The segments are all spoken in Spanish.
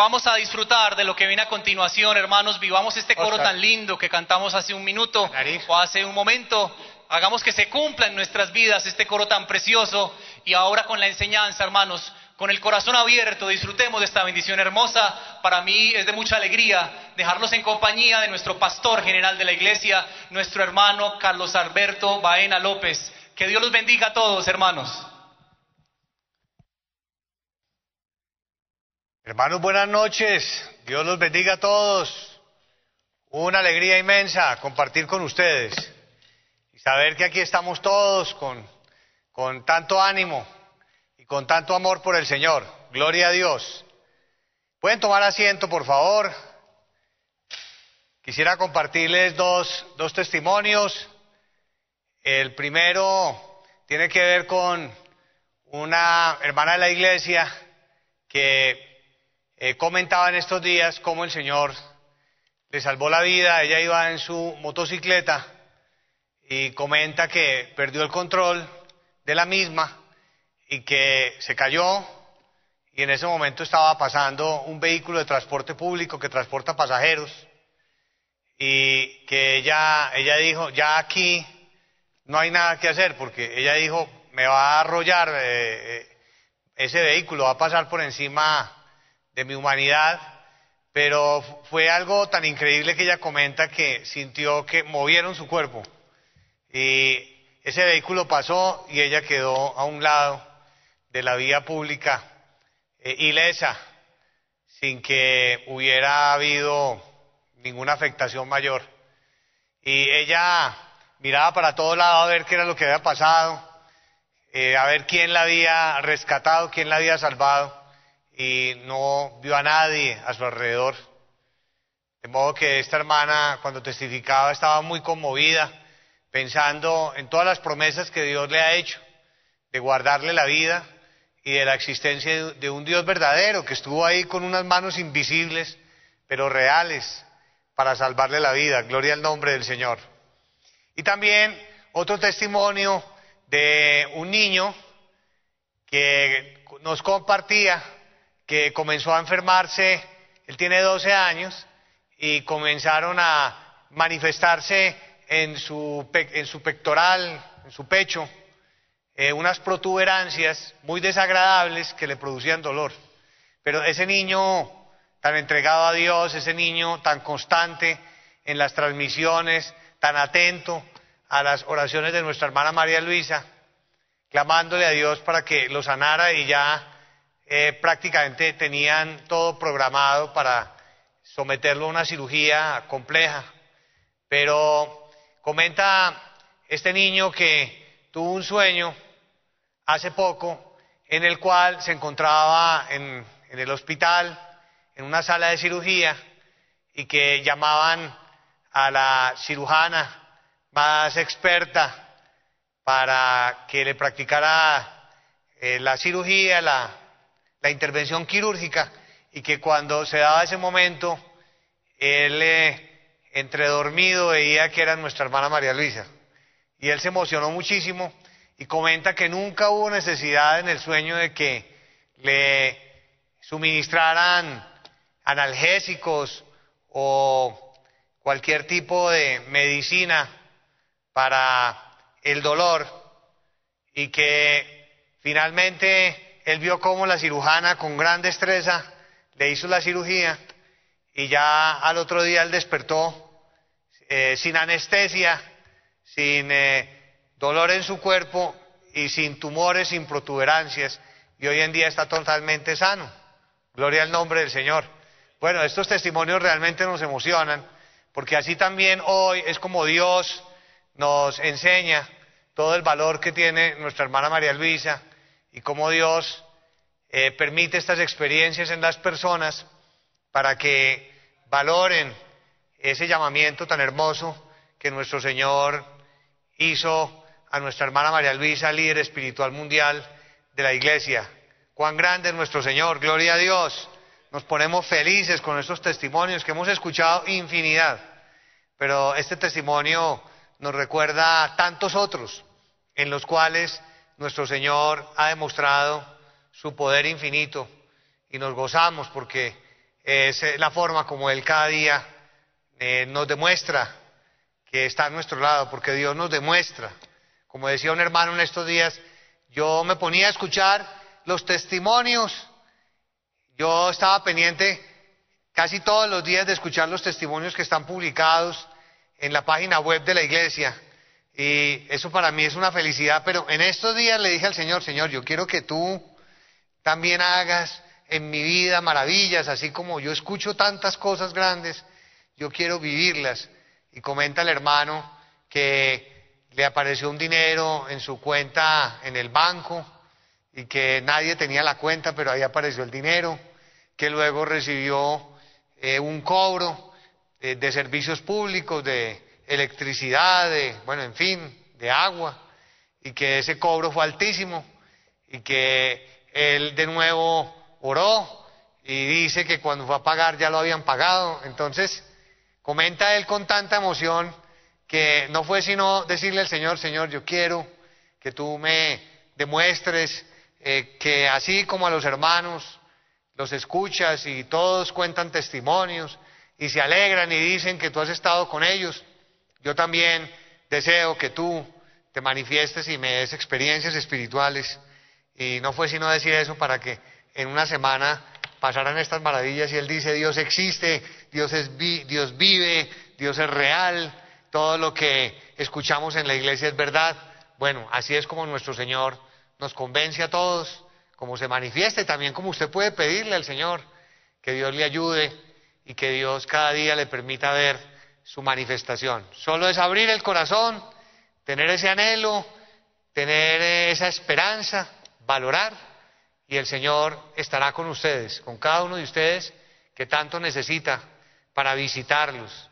Vamos a disfrutar de lo que viene a continuación, hermanos. Vivamos este coro tan lindo que cantamos hace un minuto o hace un momento. Hagamos que se cumpla en nuestras vidas este coro tan precioso. Y ahora con la enseñanza, hermanos, con el corazón abierto, disfrutemos de esta bendición hermosa. Para mí es de mucha alegría dejarlos en compañía de nuestro pastor general de la iglesia, nuestro hermano Carlos Alberto Baena López. Que Dios los bendiga a todos, hermanos. Hermanos, buenas noches. Dios los bendiga a todos. Una alegría inmensa compartir con ustedes y saber que aquí estamos todos con, con tanto ánimo y con tanto amor por el Señor. Gloria a Dios. Pueden tomar asiento, por favor. Quisiera compartirles dos, dos testimonios. El primero tiene que ver con una hermana de la iglesia que eh, comentaba en estos días cómo el Señor le salvó la vida. Ella iba en su motocicleta y comenta que perdió el control de la misma y que se cayó y en ese momento estaba pasando un vehículo de transporte público que transporta pasajeros y que ella, ella dijo, ya aquí no hay nada que hacer porque ella dijo, me va a arrollar eh, eh, ese vehículo, va a pasar por encima de mi humanidad, pero fue algo tan increíble que ella comenta que sintió que movieron su cuerpo y ese vehículo pasó y ella quedó a un lado de la vía pública eh, ilesa, sin que hubiera habido ninguna afectación mayor. Y ella miraba para todos lados a ver qué era lo que había pasado, eh, a ver quién la había rescatado, quién la había salvado, y no vio a nadie a su alrededor. De modo que esta hermana, cuando testificaba, estaba muy conmovida, pensando en todas las promesas que Dios le ha hecho, de guardarle la vida y de la existencia de un Dios verdadero, que estuvo ahí con unas manos invisibles, pero reales, para salvarle la vida. Gloria al nombre del Señor. Y también otro testimonio de un niño que nos compartía que comenzó a enfermarse, él tiene 12 años, y comenzaron a manifestarse en su, en su pectoral, en su pecho, eh, unas protuberancias muy desagradables que le producían dolor. Pero ese niño tan entregado a Dios, ese niño tan constante en las transmisiones, tan atento a las oraciones de nuestra hermana María Luisa, clamándole a Dios para que lo sanara y ya eh, prácticamente tenían todo programado para someterlo a una cirugía compleja. Pero comenta este niño que tuvo un sueño hace poco en el cual se encontraba en, el hospital, en una sala de cirugía, y que llamaban a la cirujana más experta para que le practicara eh, la cirugía, la, la intervención quirúrgica, y que cuando se daba ese momento, él eh, entre dormido veía que era nuestra hermana María Luisa. Y él se emocionó muchísimo y comenta que nunca hubo necesidad en el sueño de que le suministraran analgésicos o cualquier tipo de medicina para el dolor y que finalmente él vio cómo la cirujana con gran destreza le hizo la cirugía y ya al otro día él despertó eh, sin anestesia, sin eh, dolor en su cuerpo y sin tumores, sin protuberancias y hoy en día está totalmente sano. Gloria al nombre del Señor. Bueno, estos testimonios realmente nos emocionan porque así también hoy es como Dios nos enseña todo el valor que tiene nuestra hermana María Luisa y cómo Dios eh, permite estas experiencias en las personas para que valoren ese llamamiento tan hermoso que nuestro Señor hizo a nuestra hermana María Luisa, líder espiritual mundial de la iglesia. Cuán grande es nuestro Señor, gloria a Dios. Nos ponemos felices con estos testimonios que hemos escuchado infinidad, pero este testimonio nos recuerda a tantos otros en los cuales nuestro Señor ha demostrado su poder infinito y nos gozamos porque es eh, la forma como Él cada día eh, nos demuestra que está a nuestro lado, porque Dios nos demuestra. Como decía un hermano en estos días, yo me ponía a escuchar los testimonios, yo estaba pendiente casi todos los días de escuchar los testimonios que están publicados en la página web de la iglesia. Y eso para mí es una felicidad, pero en estos días le dije al Señor, Señor, yo quiero que tú también hagas en mi vida maravillas, así como yo escucho tantas cosas grandes, yo quiero vivirlas. Y comenta el hermano que le apareció un dinero en su cuenta en el banco y que nadie tenía la cuenta, pero ahí apareció el dinero, que luego recibió eh, un cobro eh, de servicios públicos, de electricidad, de, bueno, en fin, de agua, y que ese cobro fue altísimo, y que él de nuevo oró y dice que cuando fue a pagar ya lo habían pagado. Entonces, comenta él con tanta emoción que no fue sino decirle al Señor, Señor, yo quiero que tú me demuestres eh, que así como a los hermanos los escuchas y todos cuentan testimonios y se alegran y dicen que tú has estado con ellos, yo también deseo que tú te manifiestes y me des experiencias espirituales. Y no fue sino decir eso para que en una semana pasaran estas maravillas y él dice, Dios existe, Dios, es Dios vive, Dios es real, todo lo que escuchamos en la iglesia es verdad. Bueno, así es como nuestro Señor nos convence a todos, como se manifiesta y también como usted puede pedirle al Señor que Dios le ayude y que Dios cada día le permita ver su manifestación. Solo es abrir el corazón, tener ese anhelo, tener esa esperanza, valorar y el Señor estará con ustedes, con cada uno de ustedes que tanto necesita para visitarlos,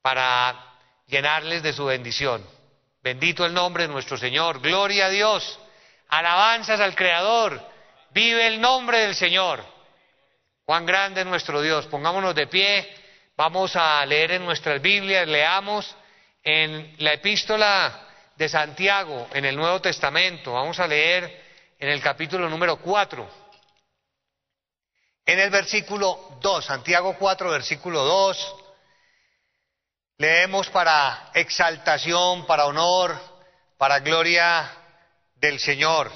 para llenarles de su bendición. Bendito el nombre de nuestro Señor, gloria a Dios, alabanzas al Creador, vive el nombre del Señor. Cuán grande es nuestro Dios, pongámonos de pie, vamos a leer en nuestras Biblias, leamos en la epístola de Santiago, en el Nuevo Testamento, vamos a leer en el capítulo número 4. En el versículo 2, Santiago 4, versículo 2, leemos para exaltación, para honor, para gloria del Señor.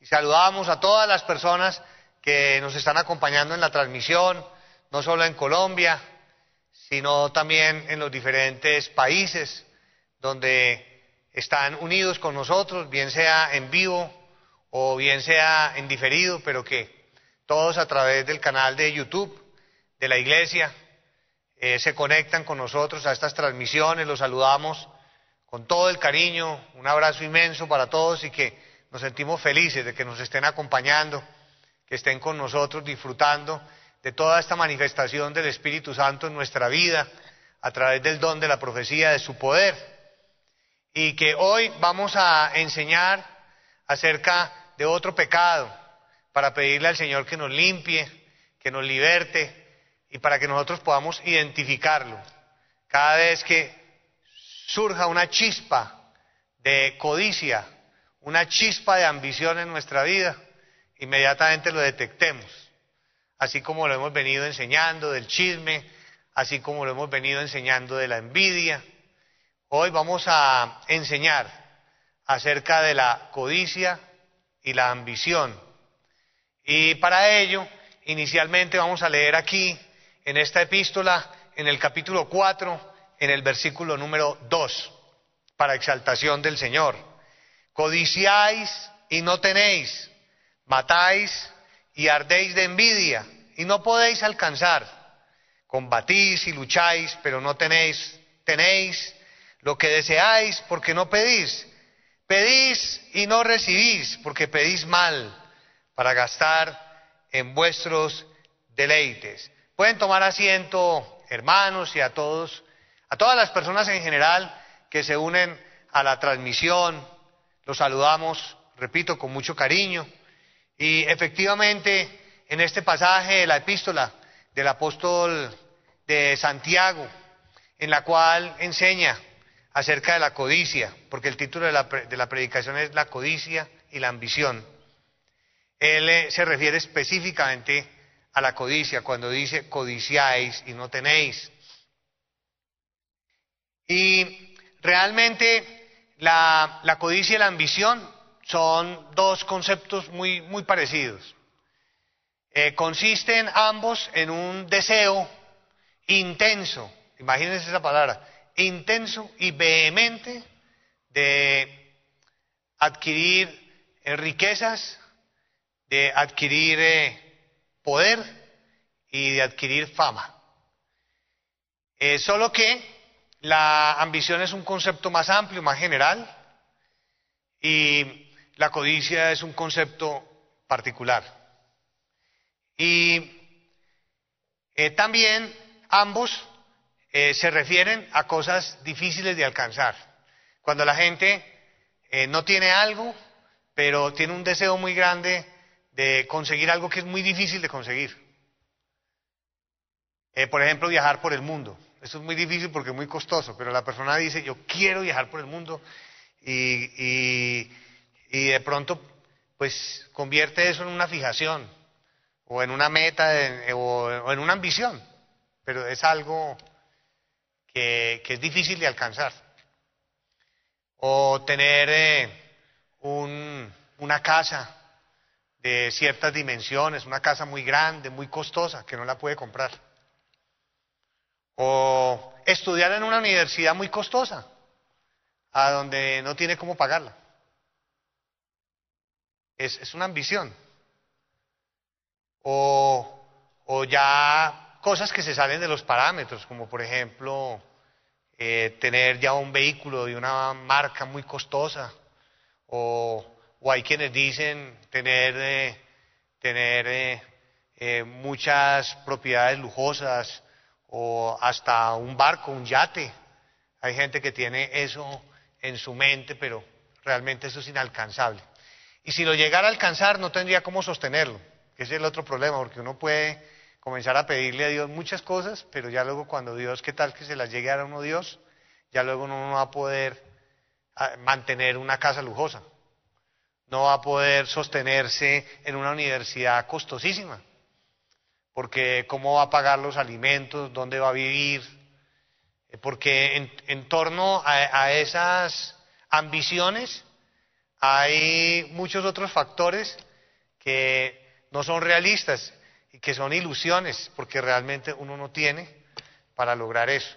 Y saludamos a todas las personas que nos están acompañando en la transmisión, no solo en Colombia, sino también en los diferentes países donde están unidos con nosotros, bien sea en vivo o bien sea en diferido, pero que todos a través del canal de YouTube de la iglesia eh, se conectan con nosotros a estas transmisiones, los saludamos con todo el cariño, un abrazo inmenso para todos y que nos sentimos felices de que nos estén acompañando, que estén con nosotros disfrutando de toda esta manifestación del Espíritu Santo en nuestra vida a través del don de la profecía, de su poder. Y que hoy vamos a enseñar acerca de otro pecado, para pedirle al Señor que nos limpie, que nos liberte y para que nosotros podamos identificarlo. Cada vez que surja una chispa de codicia, una chispa de ambición en nuestra vida, inmediatamente lo detectemos. Así como lo hemos venido enseñando del chisme, así como lo hemos venido enseñando de la envidia. Hoy vamos a enseñar acerca de la codicia y la ambición. Y para ello, inicialmente vamos a leer aquí, en esta epístola, en el capítulo 4, en el versículo número 2, para exaltación del Señor. Codiciáis y no tenéis, matáis y ardéis de envidia y no podéis alcanzar. Combatís y lucháis, pero no tenéis, tenéis lo que deseáis porque no pedís. Pedís y no recibís, porque pedís mal, para gastar en vuestros deleites. Pueden tomar asiento, hermanos, y a todos, a todas las personas en general que se unen a la transmisión. Los saludamos, repito, con mucho cariño. Y efectivamente, en este pasaje de la epístola del apóstol de Santiago, en la cual enseña acerca de la codicia, porque el título de la, de la predicación es La codicia y la ambición. Él eh, se refiere específicamente a la codicia cuando dice codiciáis y no tenéis. Y realmente la, codicia y la ambición son dos conceptos muy, muy parecidos. Eh, consisten ambos en un deseo intenso, imagínense esa palabra, intenso y vehemente de adquirir eh, riquezas, de adquirir eh, poder y de adquirir fama. solo que la ambición es un concepto más amplio, más general, y la codicia es un concepto particular. Y eh, también ambos eh, se refieren a cosas difíciles de alcanzar. Cuando la gente eh, no tiene algo, pero tiene un deseo muy grande de conseguir algo que es muy difícil de conseguir. por ejemplo, viajar por el mundo. Eso es muy difícil porque es muy costoso, pero la persona dice, yo quiero viajar por el mundo y, de pronto pues convierte eso en una fijación o en una meta o, en una ambición, pero es algo que, es difícil de alcanzar. O tener eh, una casa de ciertas dimensiones, una casa muy grande, muy costosa, que no la puede comprar o estudiar en una universidad muy costosa, a donde no tiene cómo pagarla. Es, una ambición. O, o, ya cosas que se salen de los parámetros, como por ejemplo eh, tener ya un vehículo de una marca muy costosa, o, o hay quienes dicen tener, eh, tener eh, muchas propiedades lujosas, o hasta un barco, un yate. Hay gente que tiene eso en su mente, pero realmente eso es inalcanzable. Y si lo llegara a alcanzar, no tendría cómo sostenerlo. Ese es el otro problema, porque uno puede comenzar a pedirle a Dios muchas cosas, pero ya luego cuando Dios, ¿qué tal que se las llegue a uno Dios? Ya luego uno no va a poder ah, mantener una casa lujosa. No va a poder sostenerse en una universidad costosísima porque cómo va a pagar los alimentos, dónde va a vivir, eh, porque en, torno a, esas ambiciones hay muchos otros factores que no son realistas y que son ilusiones, porque realmente uno no tiene para lograr eso.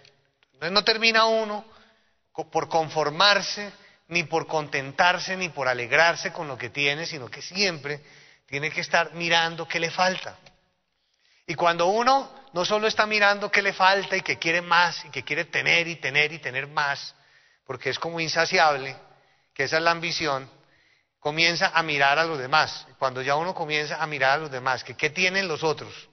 Entonces no termina uno por conformarse, ni por contentarse, ni por alegrarse con lo que tiene, sino que siempre tiene que estar mirando qué le falta. Y cuando uno no solo está mirando qué le falta y que quiere más y que quiere tener y tener y tener más, porque es como insaciable, que esa es la ambición, comienza a mirar a los demás. Cuando ya uno comienza a mirar a los demás, que qué tienen los otros,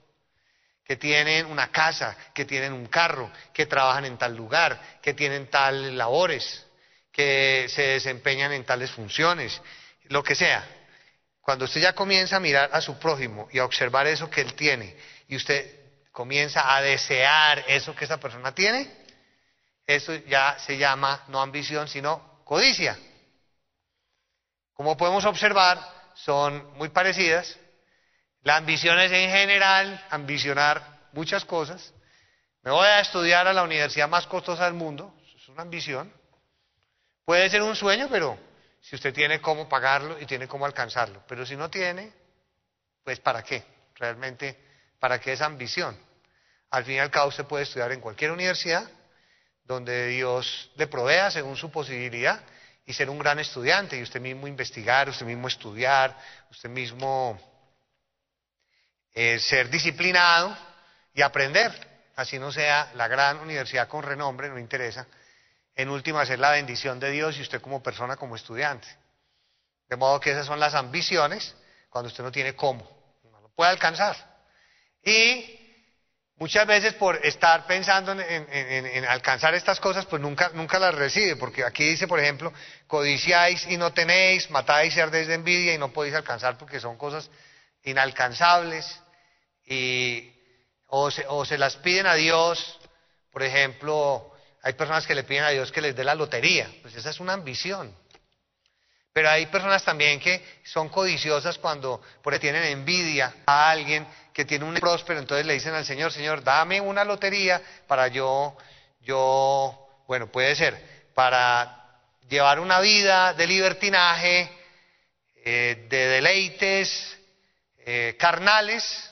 que tienen una casa, que tienen un carro, que trabajan en tal lugar, que tienen tales labores, que se desempeñan en tales funciones, lo que sea. Cuando usted ya comienza a mirar a su prójimo y a observar eso que él tiene y usted comienza a desear eso que esa persona tiene, eso ya se llama no ambición, sino codicia. Como podemos observar, son muy parecidas. La ambición es en general ambicionar muchas cosas. Me voy a estudiar a la universidad más costosa del mundo, es una ambición. Puede ser un sueño, pero si usted tiene cómo pagarlo y tiene cómo alcanzarlo. Pero si no tiene, pues ¿para qué? Realmente ¿Para qué esa ambición? Al fin y al cabo usted puede estudiar en cualquier universidad donde Dios le provea según su posibilidad y ser un gran estudiante y usted mismo investigar, usted mismo estudiar, usted mismo eh, ser disciplinado y aprender. Así no sea la gran universidad con renombre, no interesa. En última, ser la bendición de Dios y usted como persona, como estudiante. De modo que esas son las ambiciones cuando usted no tiene cómo, no lo puede alcanzar. Y muchas veces por estar pensando en, alcanzar estas cosas, pues nunca, nunca las recibe, porque aquí dice, por ejemplo, codiciáis y no tenéis, matáis y ardéis de envidia y no podéis alcanzar porque son cosas inalcanzables, y, o, se, o se las piden a Dios, por ejemplo, hay personas que le piden a Dios que les dé la lotería, pues esa es una ambición. Pero hay personas también que son codiciosas cuando porque tienen envidia a alguien que tiene un próspero, entonces le dicen al Señor, Señor, dame una lotería para yo, yo, bueno, puede ser, para llevar una vida de libertinaje, eh, de deleites eh, carnales,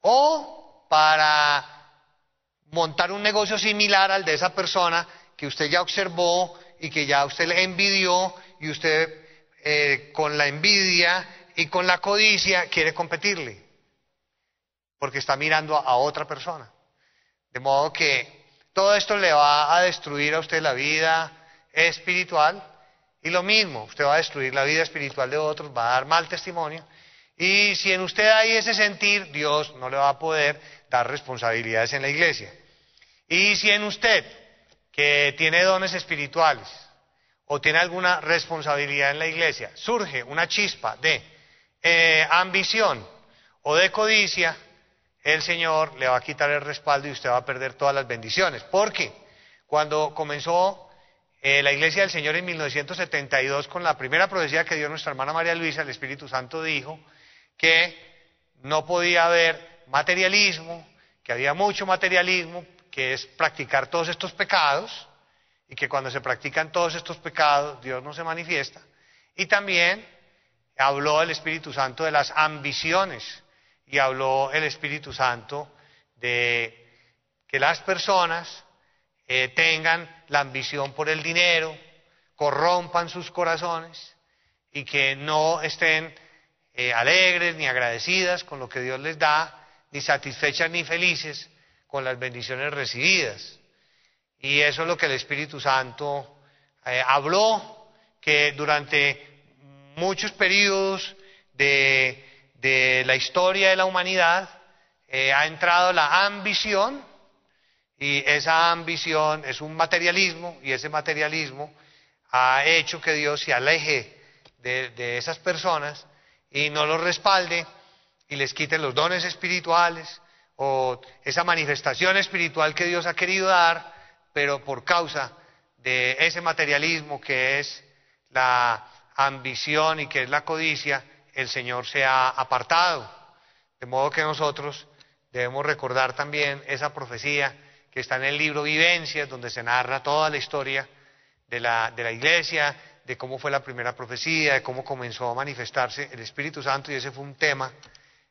o para montar un negocio similar al de esa persona que usted ya observó y que ya usted le envidió y usted eh, con la envidia y con la codicia quiere competirle, porque está mirando a otra persona. De modo que todo esto le va a destruir a usted la vida espiritual y lo mismo, usted va a destruir la vida espiritual de otros, va a dar mal testimonio. Y si en usted hay ese sentir, Dios no le va a poder dar responsabilidades en la iglesia. Y si en usted, que tiene dones espirituales o tiene alguna responsabilidad en la iglesia, surge una chispa de eh, ambición o de codicia, el Señor le va a quitar el respaldo y usted va a perder todas las bendiciones. Porque cuando comenzó eh, la iglesia del Señor en 1972 con la primera profecía que dio nuestra hermana María Luisa, el Espíritu Santo dijo que no podía haber materialismo, que había mucho materialismo, que es practicar todos estos pecados, y que cuando se practican todos estos pecados Dios no se manifiesta. Y también habló el Espíritu Santo de las ambiciones, y habló el Espíritu Santo de que las personas eh, tengan la ambición por el dinero, corrompan sus corazones y que no estén eh, alegres ni agradecidas con lo que Dios les da, ni satisfechas ni felices, con las bendiciones recibidas. Y eso es lo que el Espíritu Santo eh, habló, que durante muchos periodos de, la historia de la humanidad eh, ha entrado la ambición, y esa ambición es un materialismo, y ese materialismo ha hecho que Dios se aleje de, esas personas y no los respalde y les quite los dones espirituales o esa manifestación espiritual que Dios ha querido dar, pero por causa de ese materialismo que es la ambición y que es la codicia, el Señor se ha apartado. De modo que nosotros debemos recordar también esa profecía que está en el libro Vivencias, donde se narra toda la historia de la, de la iglesia, de cómo fue la primera profecía, de cómo comenzó a manifestarse el Espíritu Santo, y ese fue un tema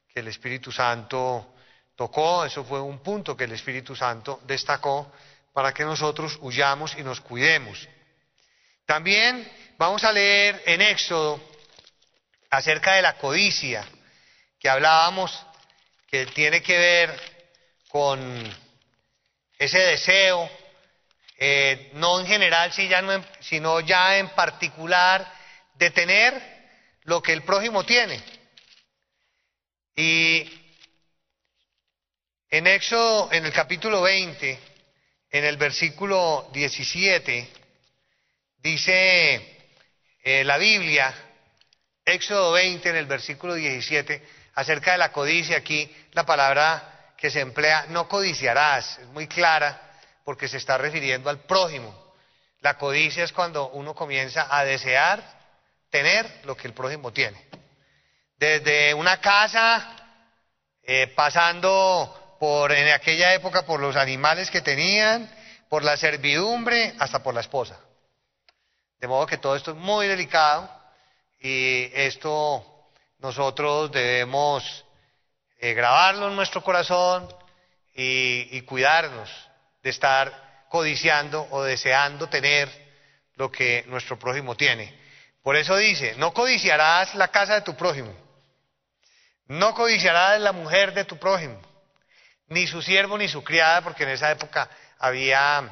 que el Espíritu Santo tocó, eso fue un punto que el Espíritu Santo destacó para que nosotros huyamos y nos cuidemos. También vamos a leer en Éxodo acerca de la codicia, que hablábamos, que tiene que ver con ese deseo, eh, no en general, sino ya en particular, de tener lo que el prójimo tiene. Y en Éxodo, en el capítulo 20, en el versículo 17, dice eh, la Biblia, Éxodo 20, en el versículo 17, acerca de la codicia, aquí la palabra que se emplea, no codiciarás, es muy clara, porque se está refiriendo al prójimo. La codicia es cuando uno comienza a desear tener lo que el prójimo tiene. Desde una casa, eh, pasando en aquella época por los animales que tenían, por la servidumbre, hasta por la esposa. De modo que todo esto es muy delicado y esto nosotros debemos eh, grabarlo en nuestro corazón y cuidarnos de estar codiciando o deseando tener lo que nuestro prójimo tiene. Por eso dice, no codiciarás la casa de tu prójimo, no codiciarás la mujer de tu prójimo ni su siervo ni su criada, porque en esa época había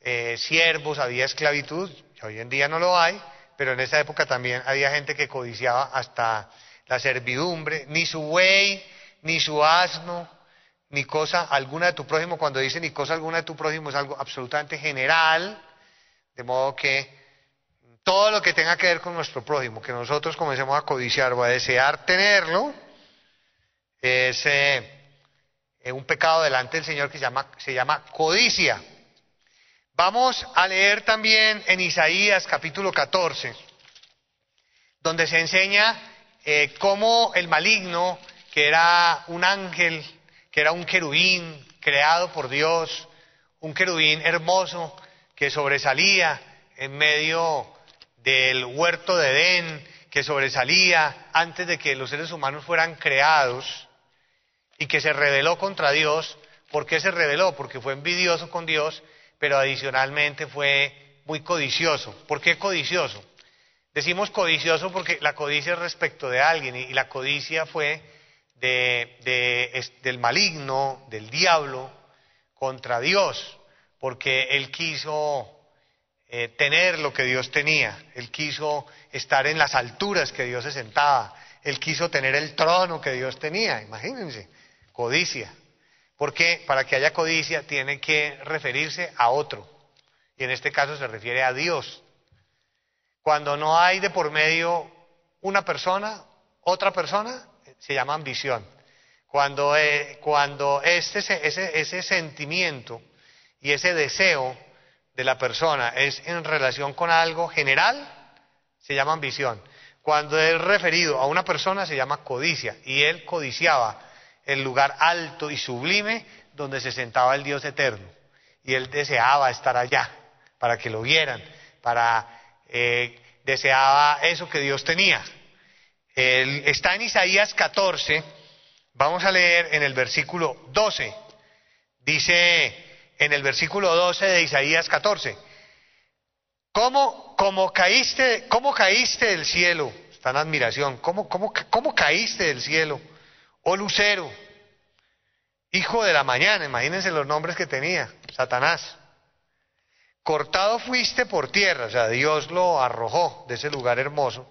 eh, siervos, había esclavitud, hoy en día no lo hay, pero en esa época también había gente que codiciaba hasta la servidumbre, ni su buey, ni su asno, ni cosa alguna de tu prójimo. Cuando dice ni cosa alguna de tu prójimo es algo absolutamente general, de modo que todo lo que tenga que ver con nuestro prójimo, que nosotros comencemos a codiciar o a desear tenerlo, es un pecado delante del Señor que se llama, se llama codicia. Vamos a leer también en Isaías capítulo 14. donde se enseña eh, cómo el maligno, que era un ángel, que era un querubín creado por Dios, un querubín hermoso que sobresalía en medio del huerto de Edén, que sobresalía antes de que los seres humanos fueran creados y que se rebeló contra Dios. ¿Por qué se rebeló? Porque fue envidioso con Dios, pero adicionalmente fue muy codicioso. ¿Por qué codicioso? Decimos codicioso porque la codicia es respecto de alguien y, la codicia fue del maligno, del diablo, contra Dios, porque él quiso eh, tener lo que Dios tenía, él quiso estar en las alturas que Dios se sentaba, él quiso tener el trono que Dios tenía, imagínense, codicia. Porque para que haya codicia tiene que referirse a otro, y en este caso se refiere a Dios. Cuando no hay de por medio una persona, otra persona, se llama ambición. Cuando, eh, cuando este, ese, ese sentimiento y ese deseo de la persona es en relación con algo general, se llama ambición. Cuando es referido a una persona, se llama codicia. Y él codiciaba el lugar alto y sublime donde se sentaba el Dios eterno. Y él deseaba estar allá, para que lo vieran, para eh, deseaba eso que Dios tenía. está en Isaías 14, vamos a leer en el versículo 12. Dice en el versículo 12 de Isaías 14, ¿cómo, cómo caíste, cómo caíste del cielo? Está en admiración, ¿cómo, cómo, cómo caíste del cielo? Oh lucero, hijo de la mañana, imagínense los nombres que tenía, Satanás. Cortado fuiste por tierra, o sea, Dios lo arrojó de ese lugar hermoso.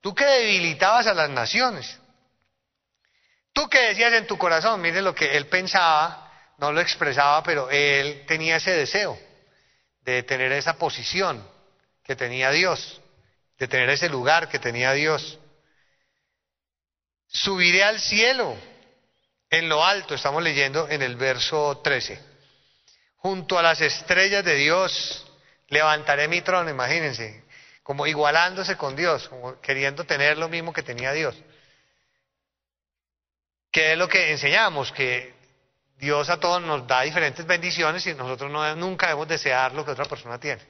Tú que debilitabas a las naciones. Tú que decías en tu corazón, mire lo que él pensaba, no lo expresaba, pero él tenía ese deseo de tener esa posición que tenía Dios, de tener ese lugar que tenía Dios. Subiré al cielo, en lo alto, estamos leyendo en el verso 13 junto a las estrellas de Dios levantaré mi trono, imagínense, como igualándose con Dios, como queriendo tener lo mismo que tenía Dios. ¿Qué es lo que enseñamos? Que Dios a todos nos da diferentes bendiciones y nosotros no, nunca debemos desear lo que otra persona tiene,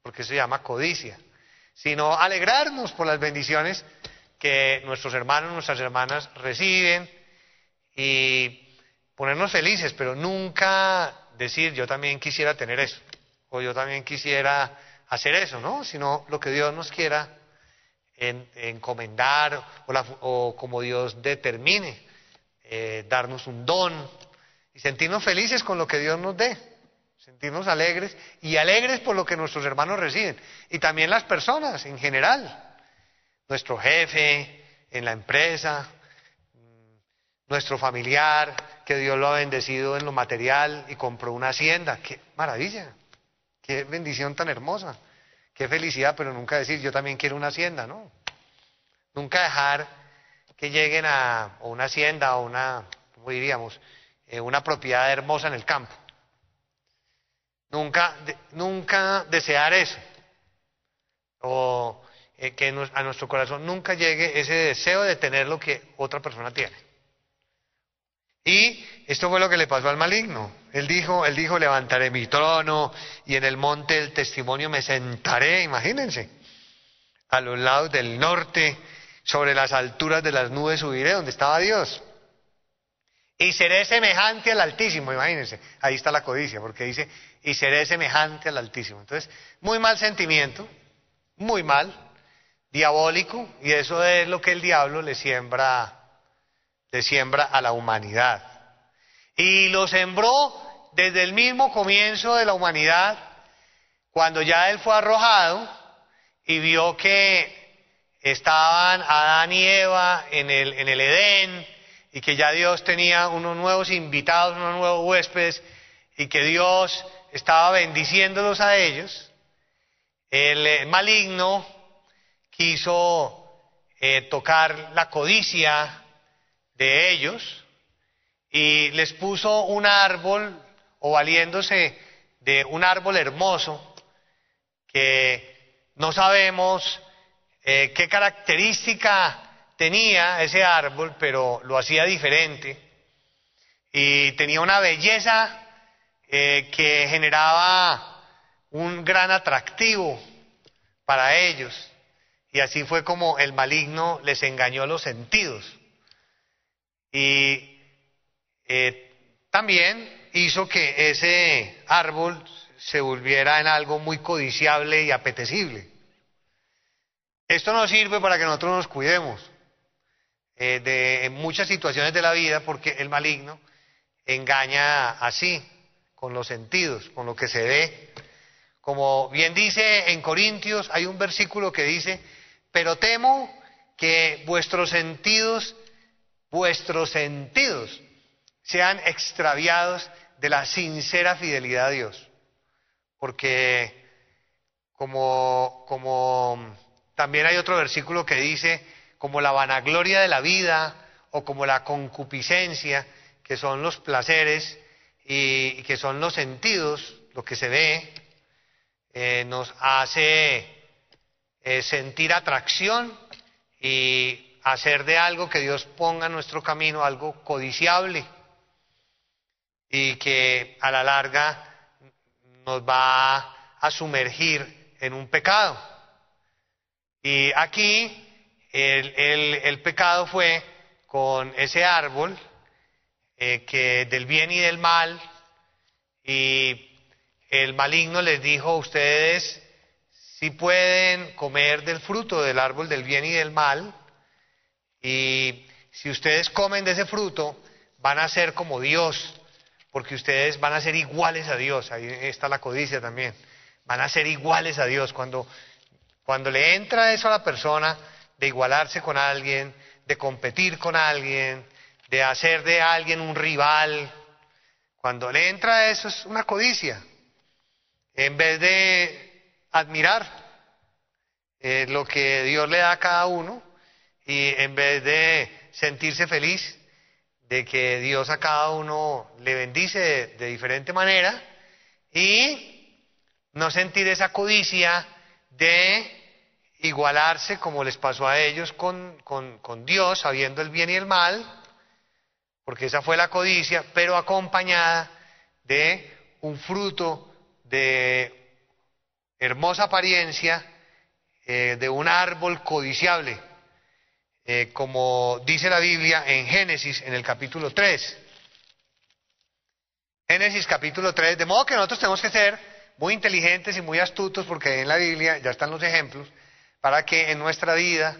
porque eso se llama codicia, sino alegrarnos por las bendiciones que nuestros hermanos, nuestras hermanas reciben y ponernos felices, pero nunca decir yo también quisiera tener eso, o yo también quisiera hacer eso, ¿no? Sino lo que Dios nos quiera encomendar o, como Dios determine, eh, darnos un don y sentirnos felices con lo que Dios nos dé, sentirnos alegres y alegres por lo que nuestros hermanos reciben y también las personas en general, nuestro jefe en la empresa, nuestro familiar, que Dios lo ha bendecido en lo material y compró una hacienda. ¡Qué maravilla! ¡Qué bendición tan hermosa! ¡Qué felicidad! Pero nunca decir, yo también quiero una hacienda, ¿no? Nunca dejar que lleguen a una hacienda o una, ¿cómo diríamos? Eh, una propiedad hermosa en el campo. Nunca, nunca desear eso. O eh, que a nuestro corazón nunca llegue ese deseo de tener lo que otra persona tiene. Y esto fue lo que le pasó al maligno. Él dijo, él dijo, levantaré mi trono y en el monte del testimonio me sentaré, imagínense, a los lados del norte, sobre las alturas de las nubes subiré, donde estaba Dios. Y seré semejante al Altísimo, imagínense, ahí está la codicia, porque dice, y seré semejante al Altísimo. Entonces, muy mal sentimiento, muy mal, diabólico, y eso es lo que el diablo le siembra le siembra a la humanidad. Y lo sembró desde el mismo comienzo de la humanidad, cuando ya él fue arrojado y vio que estaban Adán y Eva en el, en el Edén y que ya Dios tenía unos nuevos invitados, unos nuevos huéspedes y que Dios estaba bendiciéndolos a ellos, el maligno quiso eh, tocar la codicia de ellos y les puso un árbol o valiéndose de un árbol hermoso que no sabemos eh, qué característica tenía ese árbol, pero lo hacía diferente. Y tenía una belleza eh, que generaba un gran atractivo para ellos. Y así fue como el maligno les engañó los sentidos. Y eh, también hizo que ese árbol se volviera en algo muy codiciable y apetecible. Esto nos sirve para que nosotros nos cuidemos eh, de en muchas situaciones de la vida porque el maligno engaña así, con los sentidos, con lo que se ve. Como bien dice en Corintios, hay un versículo que dice, pero temo que vuestros sentidos, vuestros sentidos sean extraviados de la sincera fidelidad a Dios. Porque como, como también hay otro versículo que dice, como la vanagloria de la vida o como la concupiscencia, que son los placeres y, que son los sentidos, lo que se ve, eh, nos hace eh, sentir atracción y hacer de algo que Dios ponga en nuestro camino algo codiciable y que a la larga nos va a sumergir en un pecado. Y aquí el, pecado fue con ese árbol eh, que del bien y del mal y el maligno les dijo, ustedes si pueden comer del fruto del árbol del bien y del mal y si ustedes comen de ese fruto van a ser como Dios porque ustedes van a ser iguales a Dios. Ahí está la codicia también. Van a ser iguales a Dios. Cuando, cuando le entra eso a la persona de igualarse con alguien, de competir con alguien, de hacer de alguien un rival, cuando le entra eso es una codicia. En vez de admirar eh, lo que Dios le da a cada uno y en vez de sentirse feliz de que Dios a cada uno le bendice de, diferente manera y no sentir esa codicia de igualarse como les pasó a ellos con, con, Dios, sabiendo el bien y el mal, porque esa fue la codicia, pero acompañada de un fruto de hermosa apariencia, eh, de un árbol codiciable. Eh, como dice la Biblia en Génesis, en el capítulo 3. Génesis capítulo 3, de modo que nosotros tenemos que ser muy inteligentes y muy astutos, porque en la Biblia ya están los ejemplos, para que en nuestra vida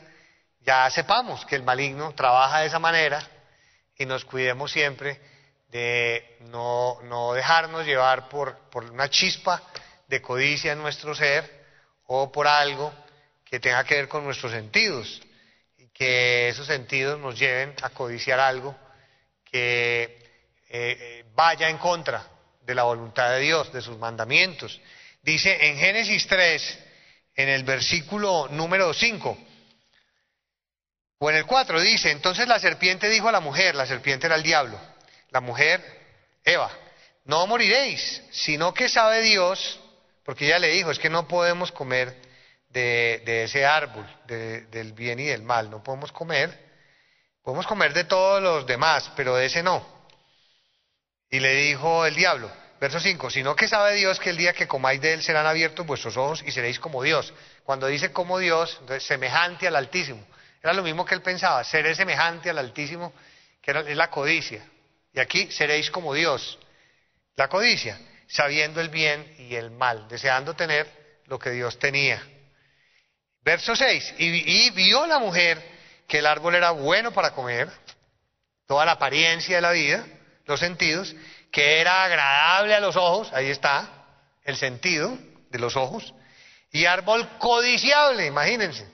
ya sepamos que el maligno trabaja de esa manera y nos cuidemos siempre de no, no dejarnos llevar por, por una chispa de codicia en nuestro ser o por algo que tenga que ver con nuestros sentidos que esos sentidos nos lleven a codiciar algo que eh, eh, vaya en contra de la voluntad de Dios, de sus mandamientos. Dice en Génesis 3, en el versículo número 5, o en el 4, dice, entonces la serpiente dijo a la mujer, la serpiente era el diablo, la mujer, Eva, no moriréis, sino que sabe Dios, porque ella le dijo, es que no podemos comer de, ese árbol, del bien y del mal. No podemos comer, podemos comer de todos los demás, pero de ese no. Y le dijo el diablo, verso 5, sino que sabe Dios que el día que comáis de él serán abiertos vuestros ojos y seréis como Dios. Cuando dice como Dios, entonces semejante al Altísimo. Era lo mismo que él pensaba, seré semejante al Altísimo, que era, es la codicia. Y aquí seréis como Dios. La codicia, sabiendo el bien y el mal, deseando tener lo que Dios tenía. Verso 6. Y, vio la mujer que el árbol era bueno para comer, toda la apariencia de la vida, los sentidos, que era agradable a los ojos, ahí está el sentido de los ojos, y árbol codiciable, imagínense,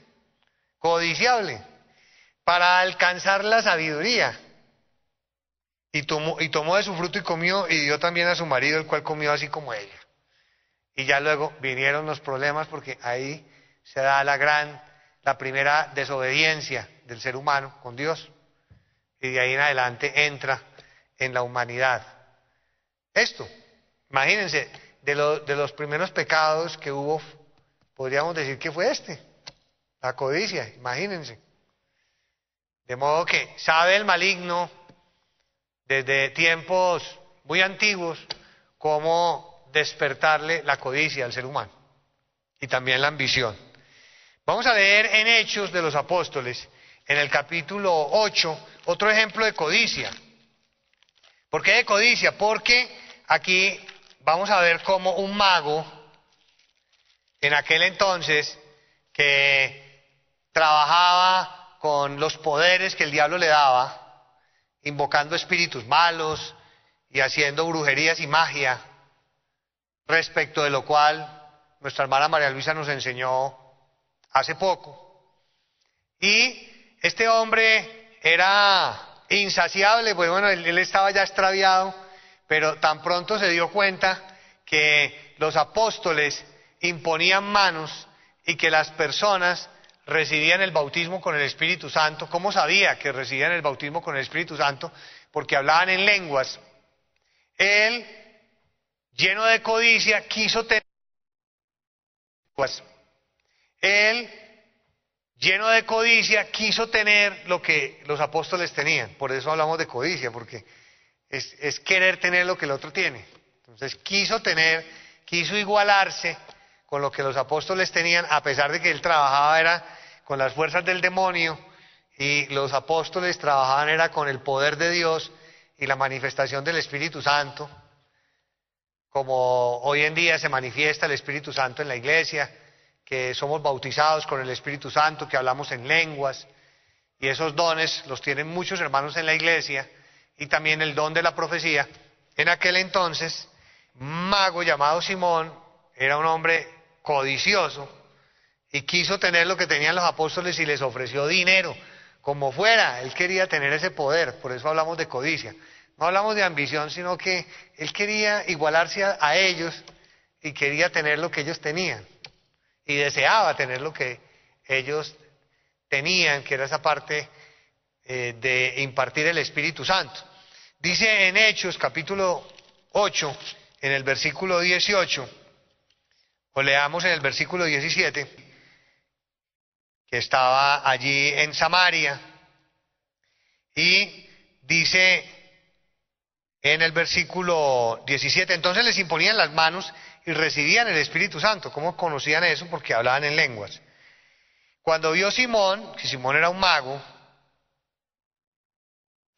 codiciable, para alcanzar la sabiduría. Y tomó, y tomó de su fruto y comió, y dio también a su marido, el cual comió así como ella. Y ya luego vinieron los problemas porque ahí se da la gran, la primera desobediencia del ser humano con Dios. Y de ahí en adelante entra en la humanidad. Esto, imagínense, de, de los primeros pecados que hubo, podríamos decir que fue este, La codicia, imagínense. De modo que sabe el maligno desde tiempos muy antiguos cómo despertarle la codicia al ser humano y también la ambición. Vamos a leer en Hechos de los Apóstoles, en el capítulo 8, otro ejemplo de codicia. ¿Por qué de codicia? Porque aquí vamos a ver cómo un mago, en aquel entonces, que trabajaba con los poderes que el diablo le daba, invocando espíritus malos y haciendo brujerías y magia, respecto de lo cual nuestra hermana María Luisa nos enseñó hace poco. Y este hombre era insaciable, pues bueno, él, estaba ya extraviado, pero tan pronto se dio cuenta que los apóstoles imponían manos y que las personas recibían el bautismo con el Espíritu Santo. ¿Cómo sabía que recibían el bautismo con el Espíritu Santo? Porque hablaban en lenguas. Él, lleno de codicia, quiso tener... Él, lleno de codicia, quiso tener lo que los apóstoles tenían. Por eso hablamos de codicia, porque es, querer tener lo que el otro tiene. Entonces quiso tener, quiso igualarse con lo que los apóstoles tenían, a pesar de que él trabajaba era con las fuerzas del demonio y los apóstoles trabajaban era con el poder de Dios y la manifestación del Espíritu Santo, como hoy en día se manifiesta el Espíritu Santo en la iglesia que somos bautizados con el Espíritu Santo, que hablamos en lenguas, y esos dones los tienen muchos hermanos en la iglesia, y también el don de la profecía. En aquel entonces, mago llamado Simón era un hombre codicioso y quiso tener lo que tenían los apóstoles y les ofreció dinero, como fuera, él quería tener ese poder, por eso hablamos de codicia. No hablamos de ambición, sino que él quería igualarse a ellos y quería tener lo que ellos tenían y deseaba tener lo que ellos tenían, que era esa parte eh, de impartir el Espíritu Santo. Dice en Hechos capítulo 8, en el versículo 18, o leamos en el versículo 17, que estaba allí en Samaria, y dice en el versículo 17, entonces les imponían las manos y recibían el Espíritu Santo. ¿Cómo conocían eso? Porque hablaban en lenguas. Cuando vio Simón, que Simón era un mago,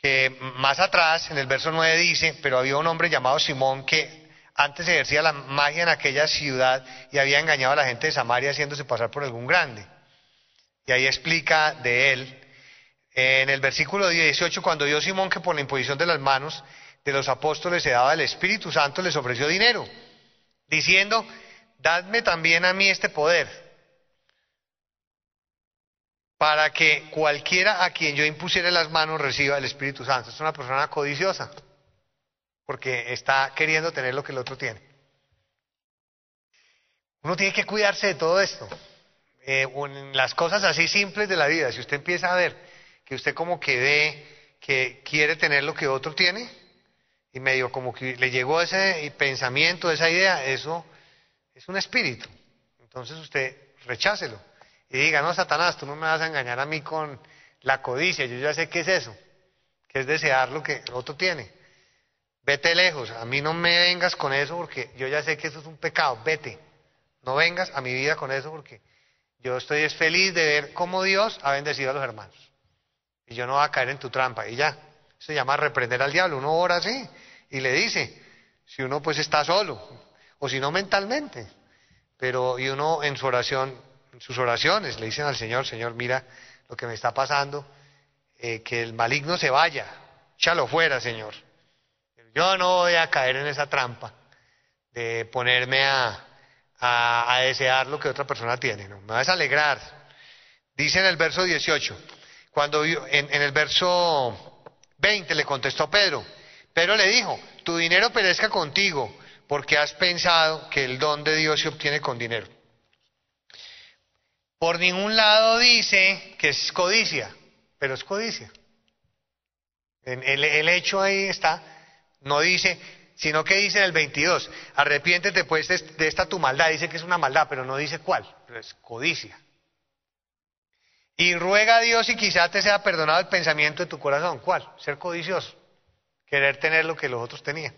que más atrás, en el verso 9 dice, pero había un hombre llamado Simón que antes ejercía la magia en aquella ciudad y había engañado a la gente de Samaria haciéndose pasar por algún grande. Y ahí explica de él, en el versículo 18, cuando vio Simón que por la imposición de las manos de los apóstoles se daba el Espíritu Santo, les ofreció dinero diciendo, dadme también a mí este poder, para que cualquiera a quien yo impusiera las manos reciba el Espíritu Santo. Es una persona codiciosa, porque está queriendo tener lo que el otro tiene. Uno tiene que cuidarse de todo esto. Eh, las cosas así simples de la vida, si usted empieza a ver que usted como que ve que quiere tener lo que otro tiene, y medio como que le llegó ese pensamiento, esa idea, eso es un espíritu. Entonces usted rechácelo y diga, no, Satanás, tú no me vas a engañar a mí con la codicia, yo ya sé qué es eso, que es desear lo que otro tiene. Vete lejos, a mí no me vengas con eso porque yo ya sé que eso es un pecado, vete. No vengas a mi vida con eso porque yo estoy feliz de ver cómo Dios ha bendecido a los hermanos. Y yo no voy a caer en tu trampa y ya. Se llama reprender al diablo. Uno ora así y le dice, si uno pues está solo, o si no mentalmente, pero y uno en su oración, en sus oraciones le dicen al Señor, Señor, mira lo que me está pasando, eh, que el maligno se vaya, échalo fuera, Señor. Yo no voy a caer en esa trampa de ponerme a, desear lo que otra persona tiene, no, me vas a alegrar. Dice en el verso 18, cuando en, el verso 20 le contestó Pedro. Pedro le dijo, tu dinero perezca contigo, porque has pensado que el don de Dios se obtiene con dinero. Por ningún lado dice que es codicia, pero es codicia. El hecho ahí está, no dice, sino que dice en el 22, arrepiéntete pues de esta tu maldad, dice que es una maldad, pero no dice cuál, pero es codicia. Y ruega a Dios y quizá te sea perdonado el pensamiento de tu corazón. ¿Cuál? Ser codicioso. Querer tener lo que los otros tenían.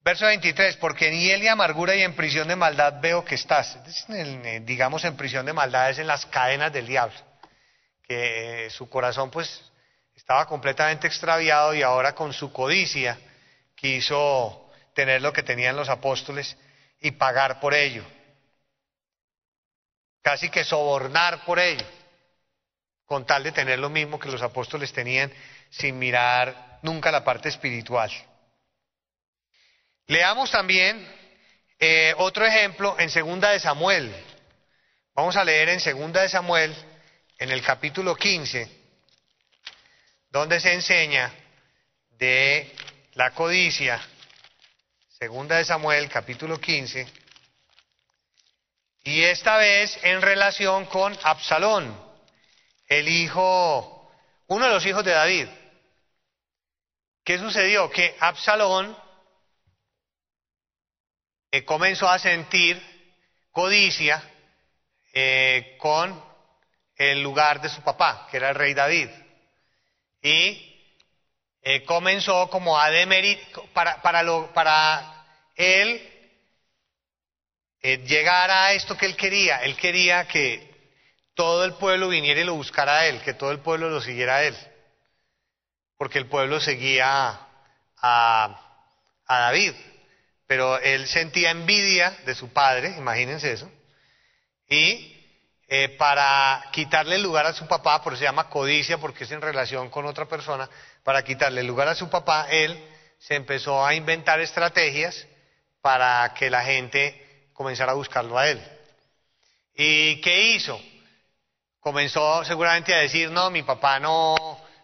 Verso 23, porque en hiel y amargura y en prisión de maldad veo que estás. digamos en prisión de maldad es en las cadenas del diablo. Que eh, su corazón pues estaba completamente extraviado y ahora con su codicia quiso tener lo que tenían los apóstoles y pagar por ello casi que sobornar por ello, con tal de tener lo mismo que los apóstoles tenían sin mirar nunca la parte espiritual. Leamos también eh, otro ejemplo en Segunda de Samuel. Vamos a leer en Segunda de Samuel, en el capítulo 15, donde se enseña de la codicia. Segunda de Samuel, capítulo 15 y esta vez en relación con Absalón, el hijo, uno de los hijos de David. ¿Qué sucedió? Que Absalón eh, comenzó a sentir codicia eh, con el lugar de su papá, que era el rey David. Y eh, comenzó como a demeritar, para, él eh, llegar a esto que él quería. Él quería que todo el pueblo viniera y lo buscara a él, que todo el pueblo lo siguiera a él. Porque el pueblo seguía a, David. Pero él sentía envidia de su padre, imagínense eso. Y eh, para quitarle el lugar a su papá, por eso se llama codicia, porque es en relación con otra persona, para quitarle el lugar a su papá, él se empezó a inventar estrategias para que la gente comenzar a buscarlo a él. ¿Y qué hizo? Comenzó seguramente a decir, no, mi papá no,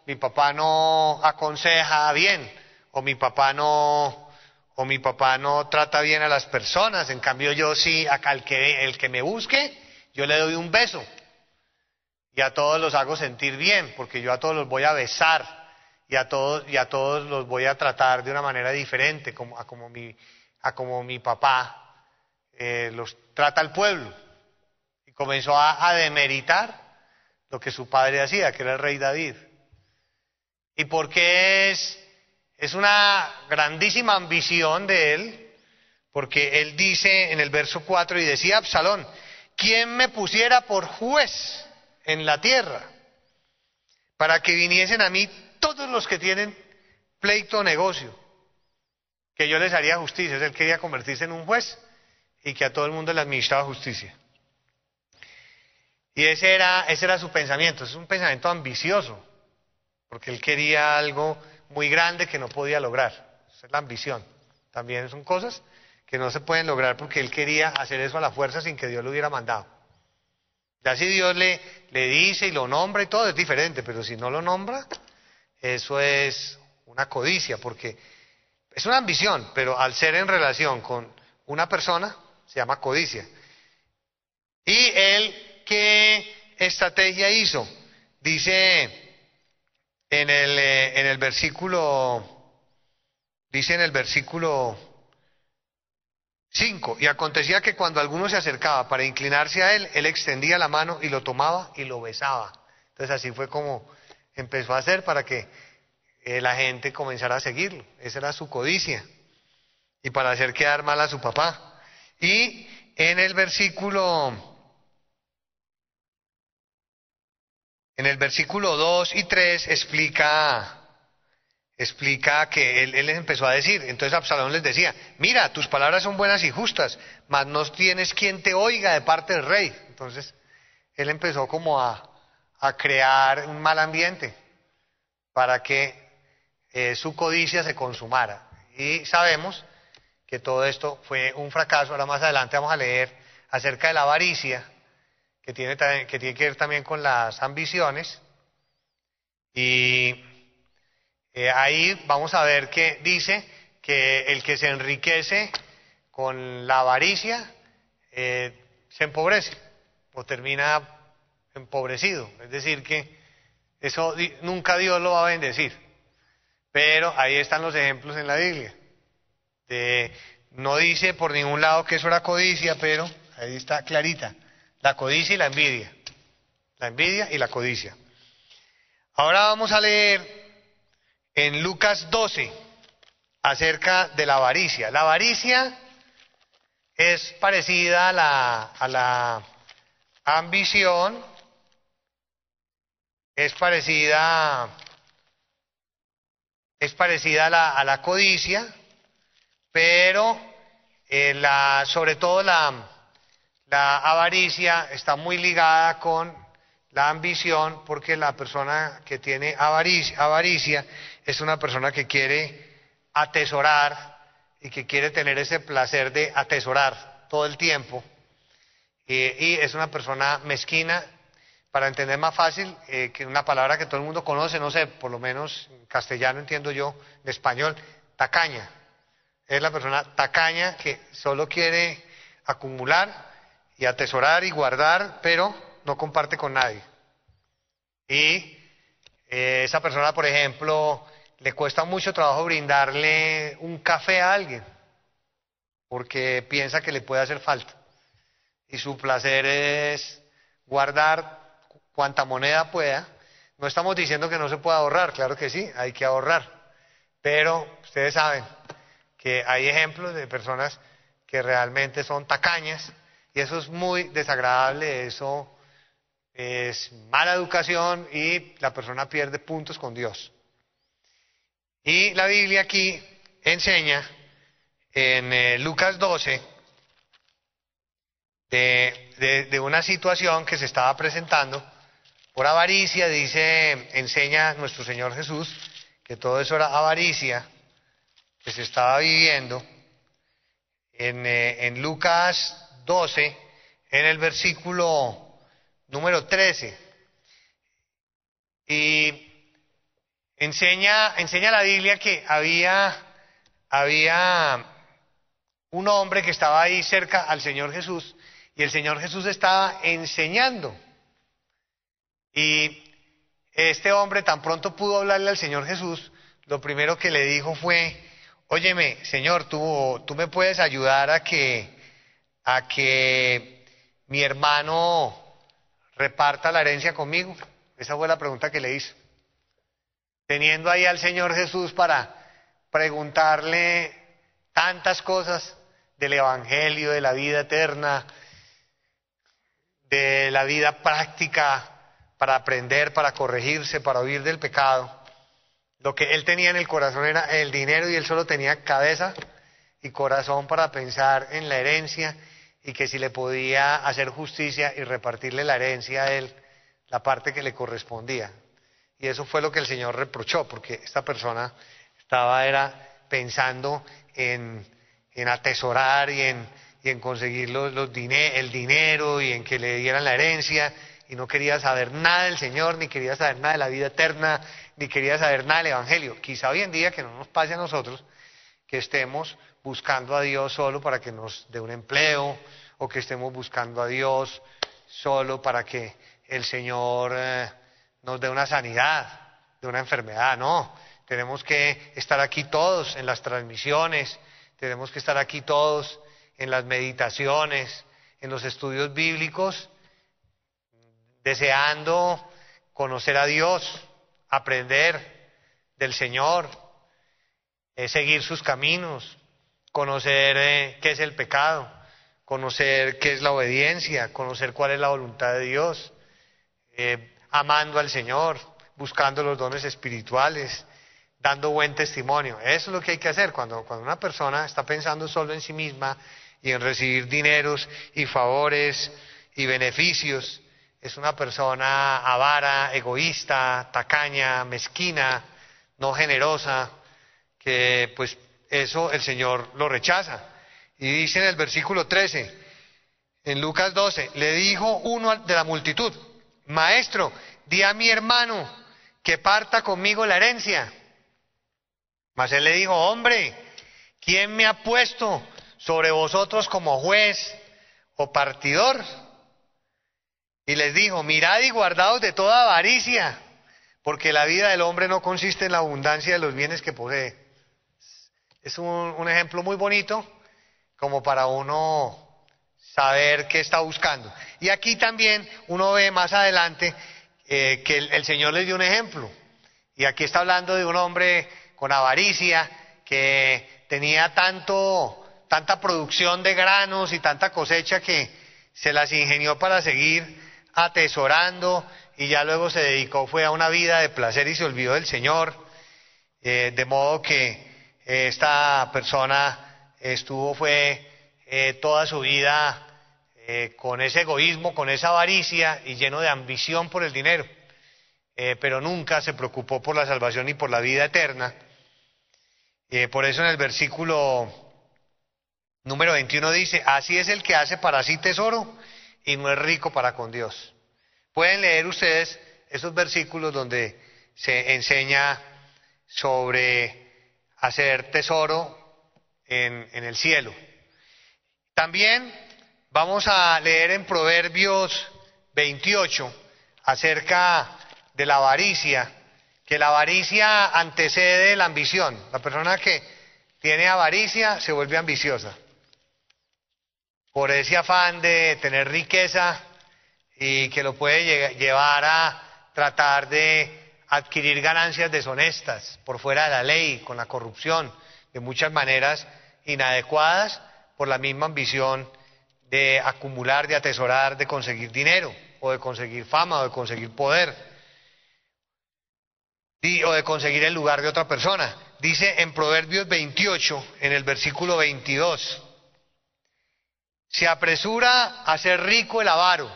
mi papá no aconseja bien, o mi papá no, o mi papá no trata bien a las personas, en cambio yo sí, el que, el que me busque, yo le doy un beso. Y a todos los hago sentir bien, porque yo a todos los voy a besar, y a todos, y a todos los voy a tratar de una manera diferente, como, a, como mi, papá eh, los trata al pueblo. Y comenzó a, demeritar lo que su padre hacía, que era el rey David. Y porque es, es una grandísima ambición de él, porque él dice en el verso 4 y decía Absalón, ¿quién me pusiera por juez en la tierra? Para que viniesen a mí todos los que tienen pleito o negocio, que yo les haría justicia. Él quería convertirse en un juez y que a todo el mundo le administraba justicia. Y ese era, ese era su pensamiento, es un pensamiento ambicioso, porque él quería algo muy grande que no podía lograr. Esa es la ambición. También son cosas que no se pueden lograr porque él quería hacer eso a la fuerza sin que Dios lo hubiera mandado. Ya si Dios le, le dice y lo nombra y todo es diferente, pero si no lo nombra, eso es una codicia, porque es una ambición, pero al ser en relación con una persona, se llama codicia. ¿Y él qué estrategia hizo? Dice en el, eh, en el versículo, dice en el versículo 5, y acontecía que cuando alguno se acercaba para inclinarse a él, él extendía la mano y lo tomaba y lo besaba. Entonces así fue como empezó a hacer para que eh, la gente comenzara a seguirlo. Esa era su codicia. Y para hacer quedar mal a su papá. Y en el versículo, en el versículo 2 y 3 explica, explica que él, él, empezó a decir, entonces Absalón les decía, mira, tus palabras son buenas y justas, mas no tienes quien te oiga de parte del rey. Entonces, él empezó como a, a crear un mal ambiente para que eh, su codicia se consumara. Y sabemos que todo esto fue un fracaso. Ahora más adelante vamos a leer acerca de la avaricia, que tiene, que tiene que ver también con las ambiciones. Y eh, ahí vamos a ver que dice que el que se enriquece con la avaricia eh, se empobrece o termina empobrecido. Es decir, que eso nunca Dios lo va a bendecir. Pero ahí están los ejemplos en la Biblia. No dice por ningún lado que eso era codicia, pero ahí está clarita, la codicia y la envidia. La envidia y la codicia. Ahora vamos a leer en Lucas 12 acerca de la avaricia. La avaricia es parecida a la, a la ambición, es parecida, es parecida a la, a la codicia, pero eh, la, sobre todo la, la avaricia está muy ligada con la ambición, porque la persona que tiene avaricia, avaricia es una persona que quiere atesorar y que quiere tener ese placer de atesorar todo el tiempo. y es una persona mezquina, para entender más fácil, eh, que una palabra que todo el mundo conoce, no sé, por lo menos en castellano entiendo yo, en español, tacaña. Es la persona tacaña que solo quiere acumular y atesorar y guardar, pero no comparte con nadie. Y eh, esa persona, por ejemplo, le cuesta mucho trabajo brindarle un café a alguien, porque piensa que le puede hacer falta. Y su placer es guardar cuanta moneda pueda. No estamos diciendo que no se pueda ahorrar, claro que sí, hay que ahorrar. Pero ustedes saben que hay ejemplos de personas que realmente son tacañas y eso es muy desagradable, eso es mala educación y la persona pierde puntos con Dios. Y la Biblia aquí enseña en eh, Lucas 12 de, una situación que se estaba presentando por avaricia, dice, enseña nuestro Señor Jesús, que todo eso era avaricia que se estaba viviendo. En, eh, en Lucas 12, en el versículo número 13. Y enseña, enseña la Biblia que había, había un hombre que estaba ahí cerca al Señor Jesús y el Señor Jesús estaba enseñando. Y este hombre tan pronto pudo hablarle al Señor Jesús, lo primero que le dijo fue, óyeme, Señor, tú, tú me puedes ayudar a que, a que mi hermano reparta la herencia conmigo. Esa fue la pregunta que le hizo. Teniendo ahí al Señor Jesús para preguntarle tantas cosas del Evangelio, de la vida eterna, de la vida práctica para aprender, para corregirse, para huir del pecado. Lo que él tenía en el corazón era el dinero y él solo tenía cabeza y corazón para pensar en la herencia y que si le podía hacer justicia y repartirle la herencia a él, la parte que le correspondía. Y eso fue lo que el Señor reprochó, porque esta persona estaba era pensando en, en atesorar y en, y en conseguir los, los el dinero y en que le dieran la herencia y no quería saber nada del Señor, ni quería saber nada de la vida eterna, ni quería saber nada del Evangelio. Quizá hoy en día que no nos pase a nosotros que estemos buscando a Dios solo para que nos dé un empleo o que estemos buscando a Dios solo para que el Señor eh, nos dé una sanidad de una enfermedad. No, tenemos que estar aquí todos en las transmisiones, tenemos que estar aquí todos en las meditaciones, en los estudios bíblicos, deseando conocer a Dios, aprender del Señor, eh, seguir sus caminos, conocer eh, qué es el pecado, conocer qué es la obediencia, conocer cuál es la voluntad de Dios, eh, amando al Señor, buscando los dones espirituales, dando buen testimonio. Eso es lo que hay que hacer cuando, cuando una persona está pensando solo en sí misma y en recibir dineros y favores y beneficios. Es una persona avara, egoísta, tacaña, mezquina, no generosa, que pues eso el Señor lo rechaza. Y dice en el versículo 13, en Lucas 12, le dijo uno de la multitud, Maestro, di a mi hermano que parta conmigo la herencia. Mas él le dijo, hombre, ¿quién me ha puesto sobre vosotros como juez o partidor? Y les dijo, mirad y guardaos de toda avaricia, porque la vida del hombre no consiste en la abundancia de los bienes que posee. Es un, ejemplo muy bonito como para uno saber qué está buscando. Y aquí también uno ve más adelante eh, que el, Señor les dio un ejemplo. Y aquí está hablando de un hombre con avaricia que tenía tanto, tanta producción de granos y tanta cosecha que se las ingenió para seguir atesorando y ya luego se dedicó fue a una vida de placer y se olvidó del Señor. Eh, de modo que esta persona estuvo fue toda su vida eh, con ese egoísmo, con esa avaricia y lleno de ambición por el dinero, eh, pero nunca se preocupó por la salvación y por la vida eterna. Eh, por eso en el versículo número 21 dice, así es el que hace para sí tesoro y no es rico para con Dios. Pueden leer ustedes esos versículos donde se enseña sobre hacer tesoro en el cielo. También Vamos a leer en Proverbios 28 acerca de la avaricia, que la avaricia antecede la ambición. La persona que tiene avaricia se vuelve ambiciosa. Por ese afán de tener riqueza y que lo puede llevar a tratar de adquirir ganancias deshonestas por fuera de la ley, con la corrupción, de muchas maneras inadecuadas por la misma ambición de acumular, de atesorar, de conseguir dinero, o de conseguir fama, o de conseguir poder, o de conseguir el lugar de otra persona. Dice en Proverbios 28, en el versículo 22, se apresura a ser rico el avaro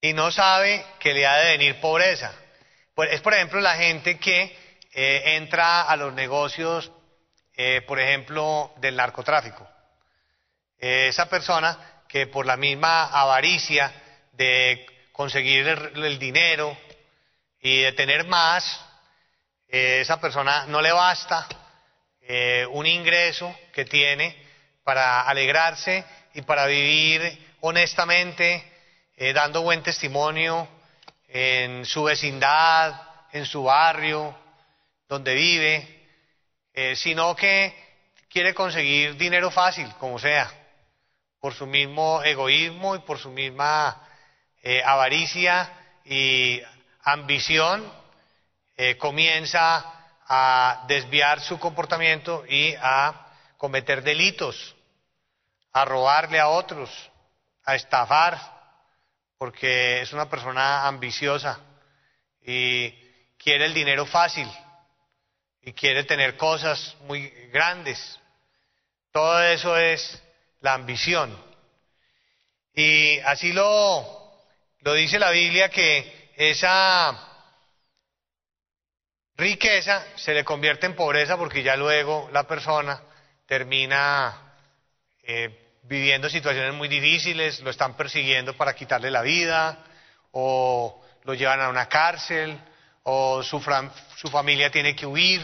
y no sabe que le ha de venir pobreza. Es, por ejemplo, la gente que eh, entra a los negocios, eh, por ejemplo, del narcotráfico. Eh, esa persona que por la misma avaricia de conseguir el, dinero y de tener más, eh, esa persona no le basta eh, un ingreso que tiene para alegrarse y para vivir honestamente, dando buen testimonio en su vecindad, en su barrio, donde vive, sino que quiere conseguir dinero fácil, como sea por su mismo egoísmo y por su misma eh, avaricia y ambición, eh, comienza a desviar su comportamiento y a cometer delitos, a robarle a otros, a estafar, porque es una persona ambiciosa y quiere el dinero fácil y quiere tener cosas muy grandes. Todo eso es la ambición. Y así lo, dice la Biblia que esa riqueza se le convierte en pobreza porque ya luego la persona termina eh, viviendo situaciones muy difíciles, lo están persiguiendo para quitarle la vida, o lo llevan a una cárcel, o su, su familia tiene que huir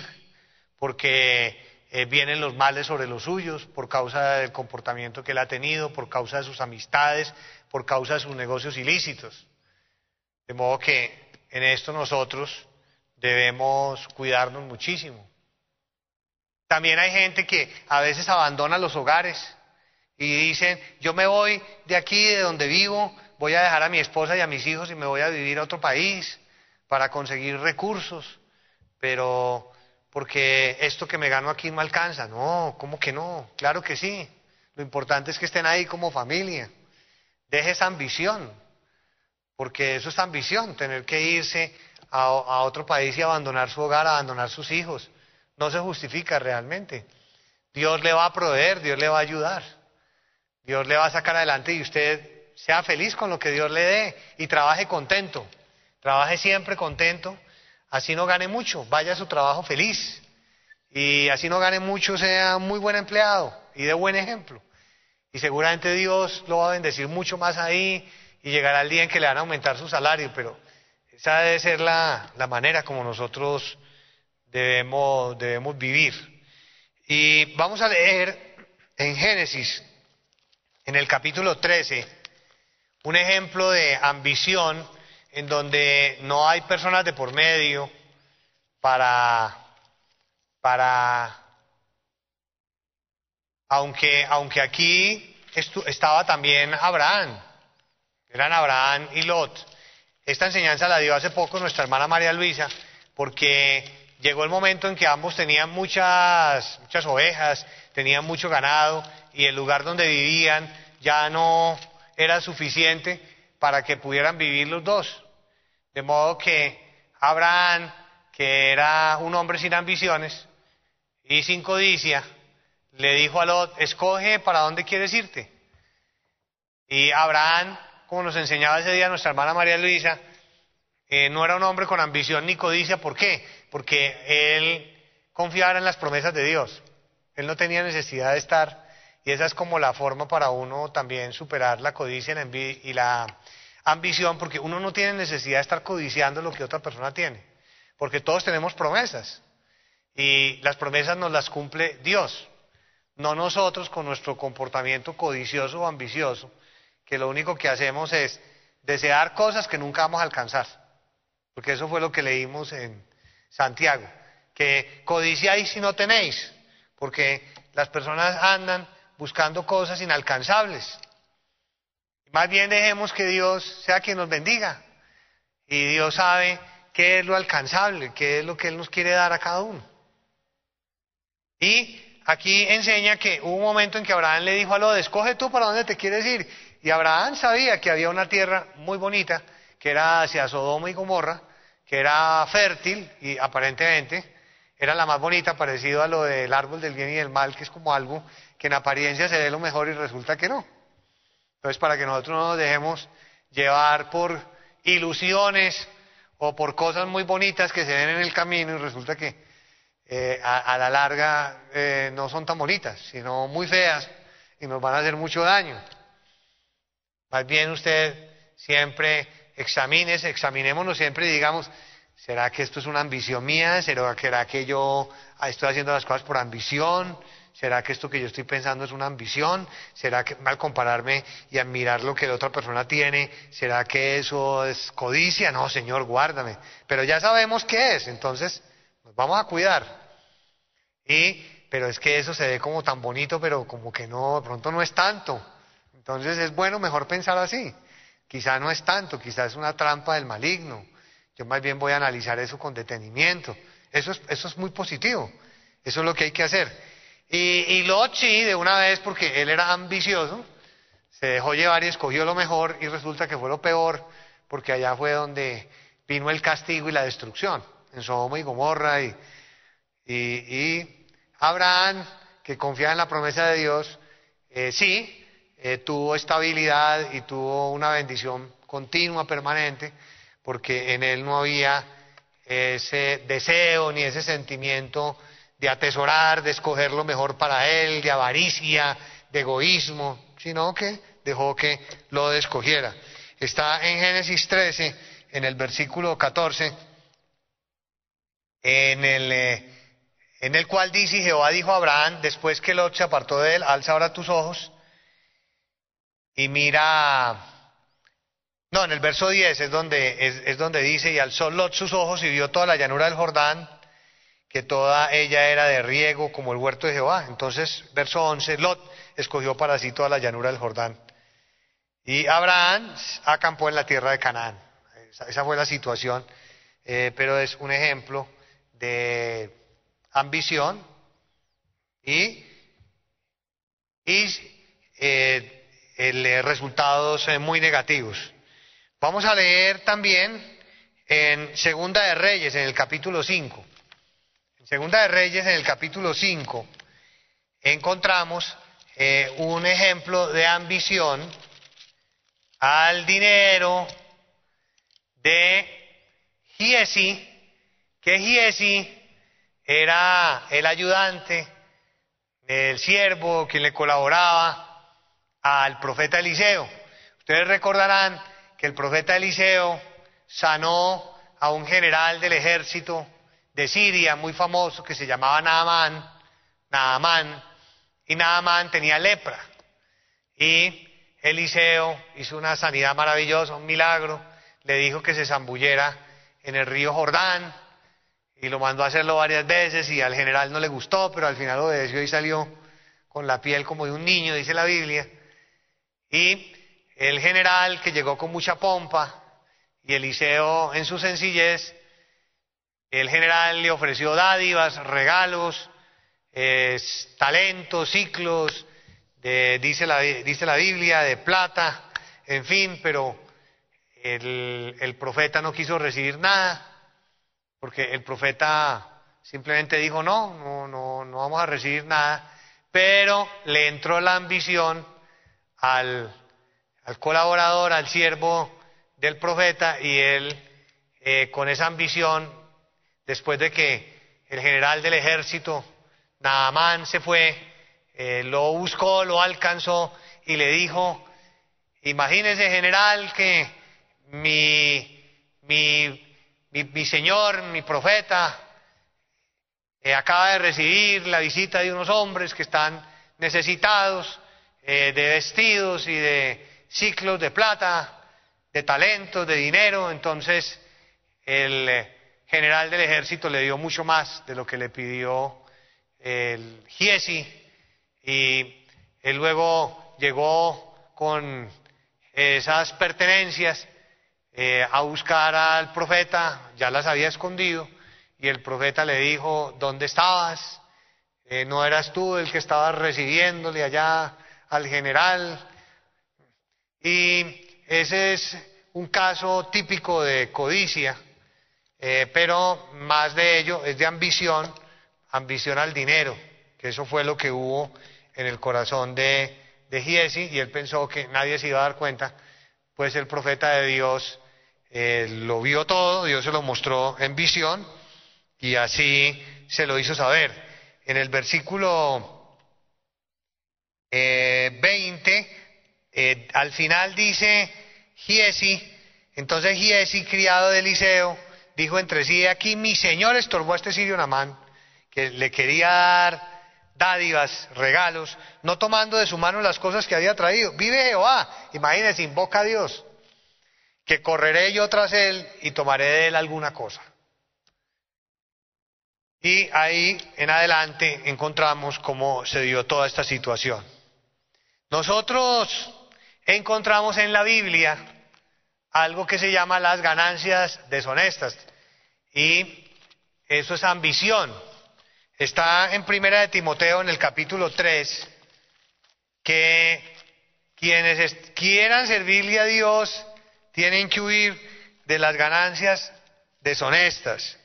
porque eh, vienen los males sobre los suyos por causa del comportamiento que él ha tenido, por causa de sus amistades, por causa de sus negocios ilícitos. De modo que en esto nosotros debemos cuidarnos muchísimo. También hay gente que a veces abandona los hogares y dicen, yo me voy de aquí, de donde vivo, voy a dejar a mi esposa y a mis hijos y me voy a vivir a otro país para conseguir recursos, pero porque esto que me gano aquí no alcanza. No, ¿cómo que no? Claro que sí. Lo importante es que estén ahí como familia. Deje esa ambición, porque eso es ambición, tener que irse a, otro país y abandonar su hogar, abandonar sus hijos. No se justifica realmente. Dios le va a proveer, Dios le va a ayudar. Dios le va a sacar adelante y usted sea feliz con lo que Dios le dé y trabaje contento. Trabaje siempre contento así no gane mucho, vaya a su trabajo feliz. Y así no gane mucho, sea muy buen empleado y de buen ejemplo. Y seguramente Dios lo va a bendecir mucho más ahí y llegará el día en que le van a aumentar su salario, pero esa debe ser la, la manera como nosotros debemos, debemos vivir. Y vamos a leer en Génesis, en el capítulo 13, un ejemplo de ambición en donde no hay personas de por medio para, para Aunque, aunque aquí estaba también Abraham. Eran Abraham y Lot. Esta enseñanza la dio hace poco nuestra hermana María Luisa, porque llegó el momento en que ambos tenían muchas, muchas ovejas, tenían mucho ganado, y el lugar donde vivían ya no era suficiente para que pudieran vivir los dos. De modo que Abraham, que era un hombre sin ambiciones y sin codicia, le dijo a Lot, escoge para dónde quieres irte. Y Abraham como nos enseñaba ese día nuestra hermana María Luisa, eh, no era un hombre con ambición ni codicia. ¿Por qué? Porque él confiaba en las promesas de Dios. Él no tenía necesidad de estar, y esa es como la forma para uno también superar la codicia y la ambición, porque uno no tiene necesidad de estar codiciando lo que otra persona tiene, porque todos tenemos promesas, y las promesas nos las cumple Dios, no nosotros con nuestro comportamiento codicioso o ambicioso, que lo único que hacemos es desear cosas que nunca vamos a alcanzar. Porque eso fue lo que leímos en Santiago, que codiciáis si no tenéis, porque las personas andan buscando cosas inalcanzables. Más bien dejemos que Dios sea quien nos bendiga. Y Dios sabe qué es lo alcanzable, qué es lo que Él nos quiere dar a cada uno. Y aquí enseña que hubo un momento en que Abraham le dijo a Lot, escoge tú para dónde te quieres ir. Y Abraham sabía que había una tierra muy bonita, que era hacia Sodoma y Gomorra, que era fértil y aparentemente era la más bonita, parecido a lo del árbol del bien y del mal, que es como algo que en apariencia se ve lo mejor y resulta que no. Entonces, para que nosotros no nos dejemos llevar por ilusiones o por cosas muy bonitas que se ven en el camino y resulta que eh, a, la larga eh, no son tan bonitas, sino muy feas y nos van a hacer mucho daño. Más bien usted siempre examínese, examinémonos siempre y digamos, ¿será que esto es una ambición mía? ¿Será que yo estoy haciendo las cosas por ambición? ¿Será que esto que yo estoy pensando es una ambición? ¿Será que mal compararme y admirar lo que la otra persona tiene? ¿Será que eso es codicia? No, Señor, guárdame. Pero ya sabemos qué es, entonces nos vamos a cuidar. Y, pero es que eso se ve como tan bonito, pero como que no, de pronto no es tanto. Entonces es bueno mejor pensar así. Quizá no es tanto, quizá es una trampa del maligno. Yo más bien voy a analizar eso con detenimiento. Eso es, eso es muy positivo. Eso es lo que hay que hacer. Y, y Lot sí, de una vez, porque él era ambicioso, se dejó llevar y escogió lo mejor y resulta que fue lo peor, porque allá fue donde vino el castigo y la destrucción, en Sodoma y Gomorra. Y, Abraham, que confiaba en la promesa de Dios, eh, sí, eh, tuvo estabilidad y tuvo una bendición continua, permanente, porque en él no había ese deseo ni ese sentimiento de atesorar, de escoger lo mejor para él, de avaricia, de egoísmo, sino que dejó que lo escogiera. Está en Génesis 13, en el versículo 14, en el, eh, en el cual dice, Jehová dijo a Abraham, después que Lot se apartó de él, alza ahora tus ojos y mira, no, en el verso 10 es donde, es, donde dice, y alzó Lot sus ojos y vio toda la llanura del Jordán, que toda ella era de riego como el huerto de Jehová. Entonces, verso 11, Lot escogió para sí toda la llanura del Jordán. Y Abraham acampó en la tierra de Canaán. Esa, fue la situación, eh, pero es un ejemplo de ambición y, y eh, eh, resultados muy negativos. Vamos a leer también en Segunda de Reyes, en el capítulo 5. Segunda de Reyes, en el capítulo 5, encontramos eh, un ejemplo de ambición al dinero de Giesi, que Giesi era el ayudante del siervo que le colaboraba al profeta Eliseo. Ustedes recordarán que el profeta Eliseo sanó a un general del ejército de Siria muy famoso que se llamaba Naamán, Naamán, y Naamán tenía lepra. Y Eliseo hizo una sanidad maravillosa, un milagro, le dijo que se zambullera en el río Jordán y lo mandó a hacerlo varias veces y al general no le gustó, pero al final obedeció y salió con la piel como de un niño, dice la Biblia. Y el general que llegó con mucha pompa y Eliseo en su sencillez, el general le ofreció dádivas, regalos, talentos, ciclos, dice, la, dice la Biblia, de plata, en fin, pero el, profeta no quiso recibir nada, porque el profeta simplemente dijo, no, no, no, no vamos a recibir nada, pero le entró la ambición al, al colaborador, al siervo del profeta, y él, eh, con esa ambición, después de que el general del ejército, Naamán, se fue, eh, lo buscó, lo alcanzó y le dijo, imagínese general que mi, mi, mi, señor, mi profeta, eh, acaba de recibir la visita de unos hombres que están necesitados eh, de vestidos y de ciclos de plata, de talentos, de dinero. Entonces el general del ejército le dio mucho más de lo que le pidió el Giesi y él luego llegó con esas pertenencias eh, a buscar al profeta, ya las había escondido, y el profeta le dijo, ¿dónde estabas? Eh, ¿No eras tú el que estaba recibiéndole allá al general? Y ese es un caso típico de codicia, eh, pero más de ello es de ambición, ambición al dinero, que eso fue lo que hubo en el corazón de, de Giesi, y él pensó que nadie se iba a dar cuenta, pues el profeta de Dios lo vio todo, Dios se lo mostró en visión y así se lo hizo saber. En el versículo 20, eh, eh, al final dice Giesi, entonces Giesi, criado de Eliseo, dijo entre sí, aquí mi señor estorbó a este sirio Namán, que le quería dar dádivas, regalos, no tomando de su mano las cosas que había traído. Vive Jehová, imagínense, invoca a Dios que correré yo tras él y tomaré de él alguna cosa. Y ahí en adelante encontramos cómo se dio toda esta situación. Nosotros encontramos en la Biblia algo que se llama las ganancias deshonestas. Y eso es ambición. Está en Primera de Timoteo en el capítulo 3 que quienes quieran servirle a Dios tienen que huir de las ganancias deshonestas.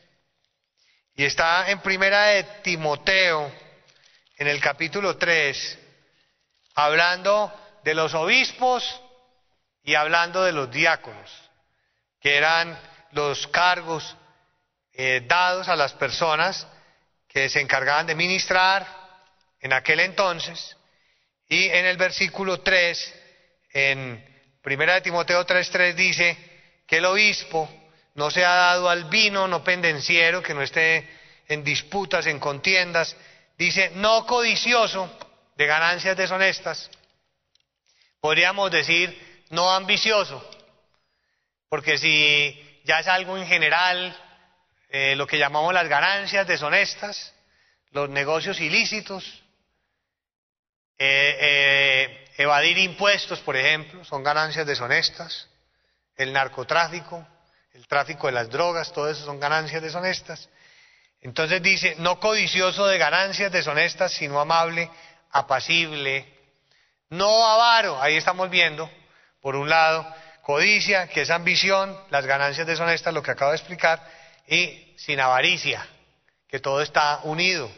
Y está en primera de Timoteo, en el capítulo 3, hablando de los obispos y hablando de los diáconos, que eran los cargos eh, dados a las personas que se encargaban de ministrar en aquel entonces. Y en el versículo 3, en Primera de Timoteo 3.3 dice que el obispo no se ha dado al vino, no pendenciero, que no esté en disputas, en contiendas. Dice, no codicioso de ganancias deshonestas. Podríamos decir, no ambicioso, porque si ya es algo en general, eh, lo que llamamos las ganancias deshonestas, los negocios ilícitos, eh, eh, Evadir impuestos, por ejemplo, son ganancias deshonestas. El narcotráfico, el tráfico de las drogas, todo eso son ganancias deshonestas. Entonces dice, no codicioso de ganancias deshonestas, sino amable, apacible, no avaro. Ahí estamos viendo, por un lado, codicia, que es ambición, las ganancias deshonestas, lo que acabo de explicar, y sin avaricia, que todo está unido.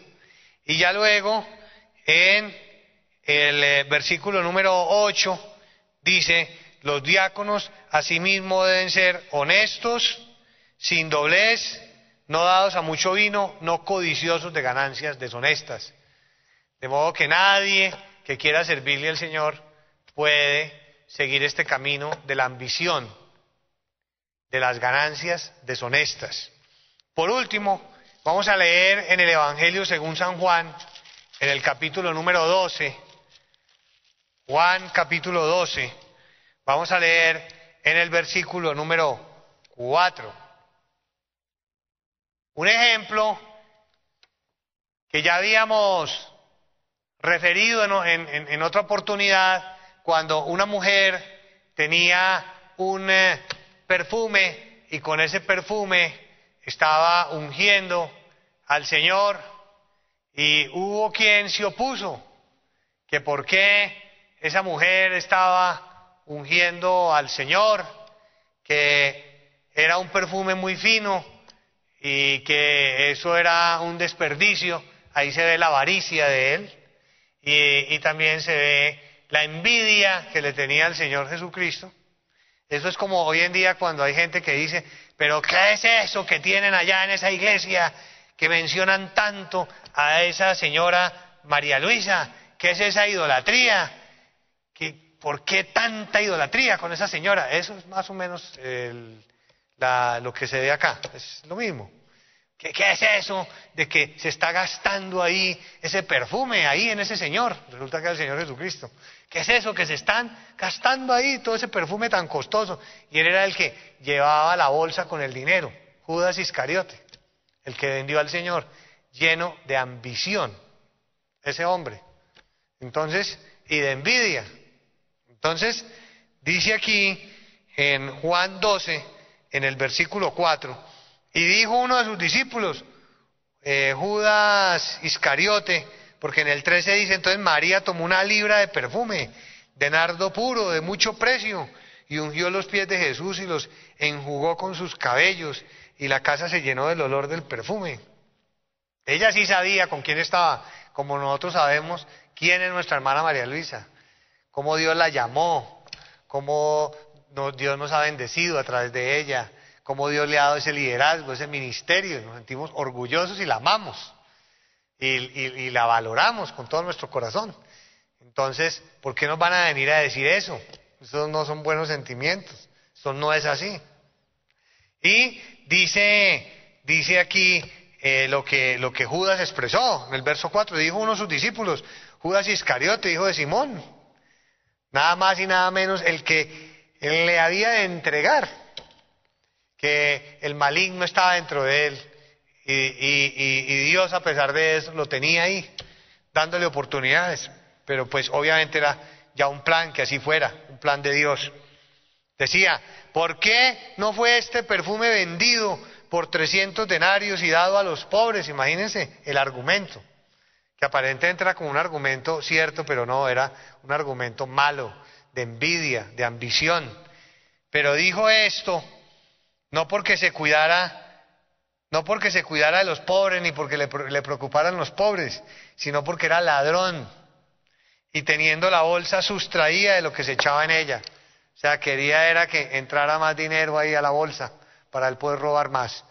Y ya luego, en el eh, versículo número 8 dice, los diáconos asimismo deben ser honestos, sin doblez, no dados a mucho vino, no codiciosos de ganancias deshonestas. De modo que nadie que quiera servirle al Señor puede seguir este camino de la ambición, de las ganancias deshonestas. Por último, vamos a leer en el Evangelio según San Juan, en el capítulo número 12, Juan capítulo 12. Vamos a leer en el versículo número 4. Un ejemplo que ya habíamos referido en, otra oportunidad cuando una mujer tenía un eh, perfume y con ese perfume estaba ungiendo al Señor y hubo quien se opuso, que por qué esa mujer estaba ungiendo al Señor, que era un perfume muy fino y que eso era un desperdicio, ahí se ve la avaricia de él y, también se ve la envidia que le tenía al Señor Jesucristo. Eso es como hoy en día cuando hay gente que dice, pero ¿qué es eso que tienen allá en esa iglesia que mencionan tanto a esa señora María Luisa? ¿Qué es esa idolatría? ¿Por qué tanta idolatría con esa señora? Eso es más o menos lo que se ve acá, es lo mismo. ¿Qué, ¿Qué, es eso de que se está gastando ahí ese perfume ahí en ese Señor? Resulta que es el Señor Jesucristo. ¿Qué es eso que se están gastando ahí todo ese perfume tan costoso? Y él era el que llevaba la bolsa con el dinero, Judas Iscariote, el que vendió al Señor, lleno de ambición, ese hombre. Entonces, y de envidia. Entonces, dice aquí en Juan 12, en el versículo 4, y dijo uno de sus discípulos, eh, Judas Iscariote, porque en el 13 dice, entonces María tomó una libra de perfume, de nardo puro, de mucho precio, y ungió los pies de Jesús y los enjugó con sus cabellos, y la casa se llenó del olor del perfume. Ella sí sabía con quién estaba, como nosotros sabemos quién es nuestra hermana María Luisa, cómo Dios la llamó, cómo Dios nos ha bendecido a través de ella, cómo Dios le ha dado ese liderazgo, ese ministerio, nos sentimos orgullosos y la amamos y, la valoramos con todo nuestro corazón. Entonces, ¿por qué nos van a venir a decir eso? Esos no son buenos sentimientos, eso no es así. Y dice, dice aquí eh, lo, que, lo que Judas expresó en el verso 4, dijo uno de sus discípulos, Judas Iscariote, hijo de Simón, nada más y nada menos el que él le había de entregar, que el maligno estaba dentro de él, y, Dios, a pesar de eso, lo tenía ahí, dándole oportunidades. Pero pues obviamente era ya un plan que así fuera, un plan de Dios. Decía, ¿por qué no fue este perfume vendido por 300 denarios y dado a los pobres? Imagínense el argumento, que aparentemente era como un argumento cierto, pero no, era un argumento malo, de envidia, de ambición. Pero dijo esto no porque se cuidara no porque se cuidara de los pobres ni porque le, preocuparan los pobres, sino porque era ladrón y teniendo la bolsa sustraía de lo que se echaba en ella. O sea, quería era que entrara más dinero ahí a la bolsa para él poder robar más.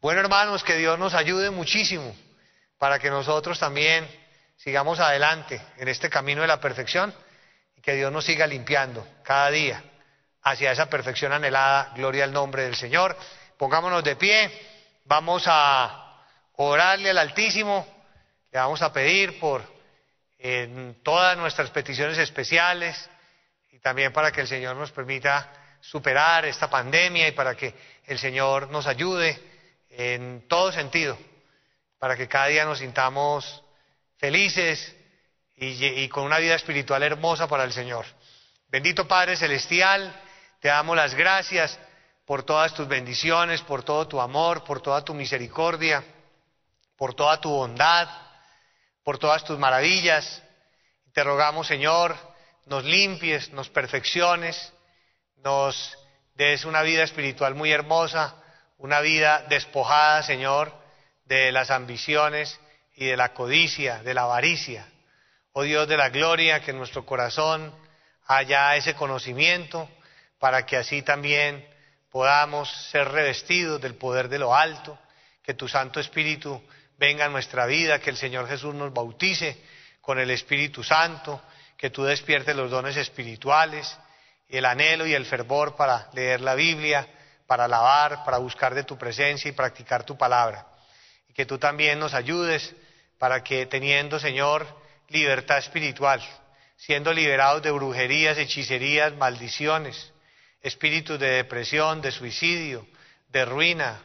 Bueno, hermanos, que Dios nos ayude muchísimo para que nosotros también sigamos adelante en este camino de la perfección y que Dios nos siga limpiando cada día hacia esa perfección anhelada. Gloria al nombre del Señor. Pongámonos de pie. Vamos a orarle al Altísimo, le vamos a pedir por todas nuestras peticiones especiales y también para que el Señor nos permita superar esta pandemia y para que el Señor nos ayude en todo sentido, para que cada día nos sintamos felices y, y, con una vida espiritual hermosa para el Señor. Bendito Padre Celestial, te damos las gracias por todas tus bendiciones, por todo tu amor, por toda tu misericordia, por toda tu bondad, por todas tus maravillas. Te rogamos, Señor, nos limpies, nos perfecciones, nos des una vida espiritual muy hermosa, una vida despojada, Señor, de las ambiciones y de la codicia, de la avaricia. Oh Dios de la gloria, que en nuestro corazón haya ese conocimiento para que así también podamos ser revestidos del poder de lo alto, que tu Santo Espíritu venga a nuestra vida, que el Señor Jesús nos bautice con el Espíritu Santo, que tú despiertes los dones espirituales el anhelo y el fervor para leer la Biblia, para alabar, para buscar de tu presencia y practicar tu palabra. Y que tú también nos ayudes para que teniendo, Señor, libertad espiritual, siendo liberados de brujerías, hechicerías, maldiciones, espíritus de depresión, de suicidio, de ruina,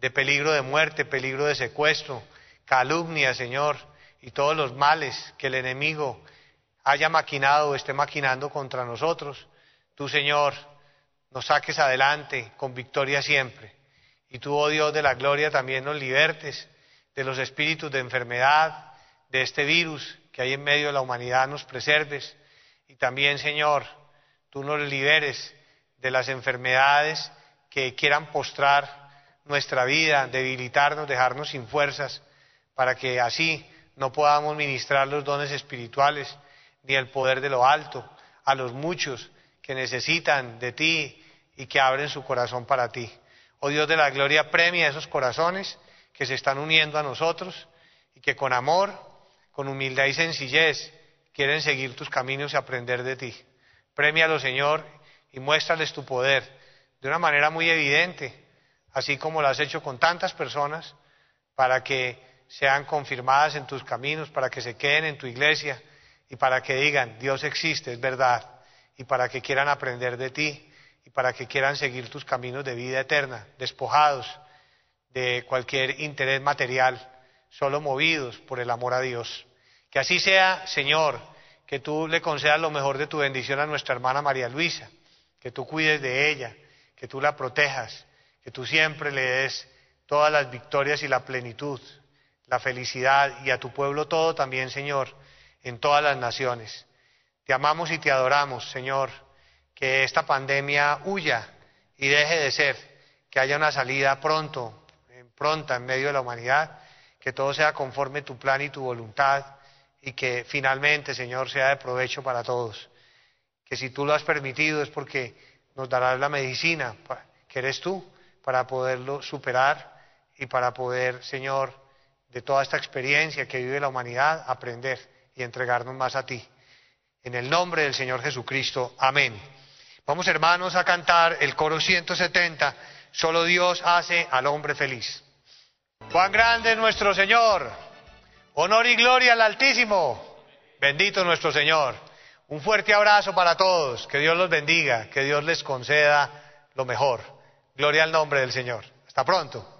de peligro de muerte, peligro de secuestro, calumnia, Señor, y todos los males que el enemigo haya maquinado o esté maquinando contra nosotros, tú, Señor, nos saques adelante con victoria siempre. Y tú, oh Dios de la gloria, también nos libertes de los espíritus de enfermedad, de este virus que hay en medio de la humanidad, nos preserves. Y también, Señor, tú nos liberes de las enfermedades que quieran postrar nuestra vida, debilitarnos, dejarnos sin fuerzas, para que así no podamos ministrar los dones espirituales ni el poder de lo alto a los muchos que necesitan de ti y que abren su corazón para ti. Oh Dios de la gloria, premia esos corazones que se están uniendo a nosotros y que con amor, con humildad y sencillez quieren seguir tus caminos y aprender de ti. Premialo, Señor, y muéstrales tu poder de una manera muy evidente, así como lo has hecho con tantas personas, para que sean confirmadas en tus caminos, para que se queden en tu iglesia y para que digan, Dios existe, es verdad, y para que quieran aprender de ti y para que quieran seguir tus caminos de vida eterna, despojados de cualquier interés material, solo movidos por el amor a Dios. Que así sea, Señor, que tú le concedas lo mejor de tu bendición a nuestra hermana María Luisa, que tú cuides de ella, que tú la protejas, que tú siempre le des todas las victorias y la plenitud, la felicidad y a tu pueblo todo también, Señor, en todas las naciones. Te amamos y te adoramos, Señor que esta pandemia huya y deje de ser, que haya una salida pronto, pronta en medio de la humanidad, que todo sea conforme tu plan y tu voluntad y que finalmente, Señor, sea de provecho para todos. Que si tú lo has permitido es porque nos darás la medicina que eres tú para poderlo superar y para poder, Señor, de toda esta experiencia que vive la humanidad, aprender y entregarnos más a ti. En el nombre del Señor Jesucristo. Amén. Vamos hermanos a cantar el coro 170, solo Dios hace al hombre feliz. Cuán grande es nuestro Señor, honor y gloria al Altísimo, bendito nuestro Señor. Un fuerte abrazo para todos, que Dios los bendiga, que Dios les conceda lo mejor. Gloria al nombre del Señor. Hasta pronto.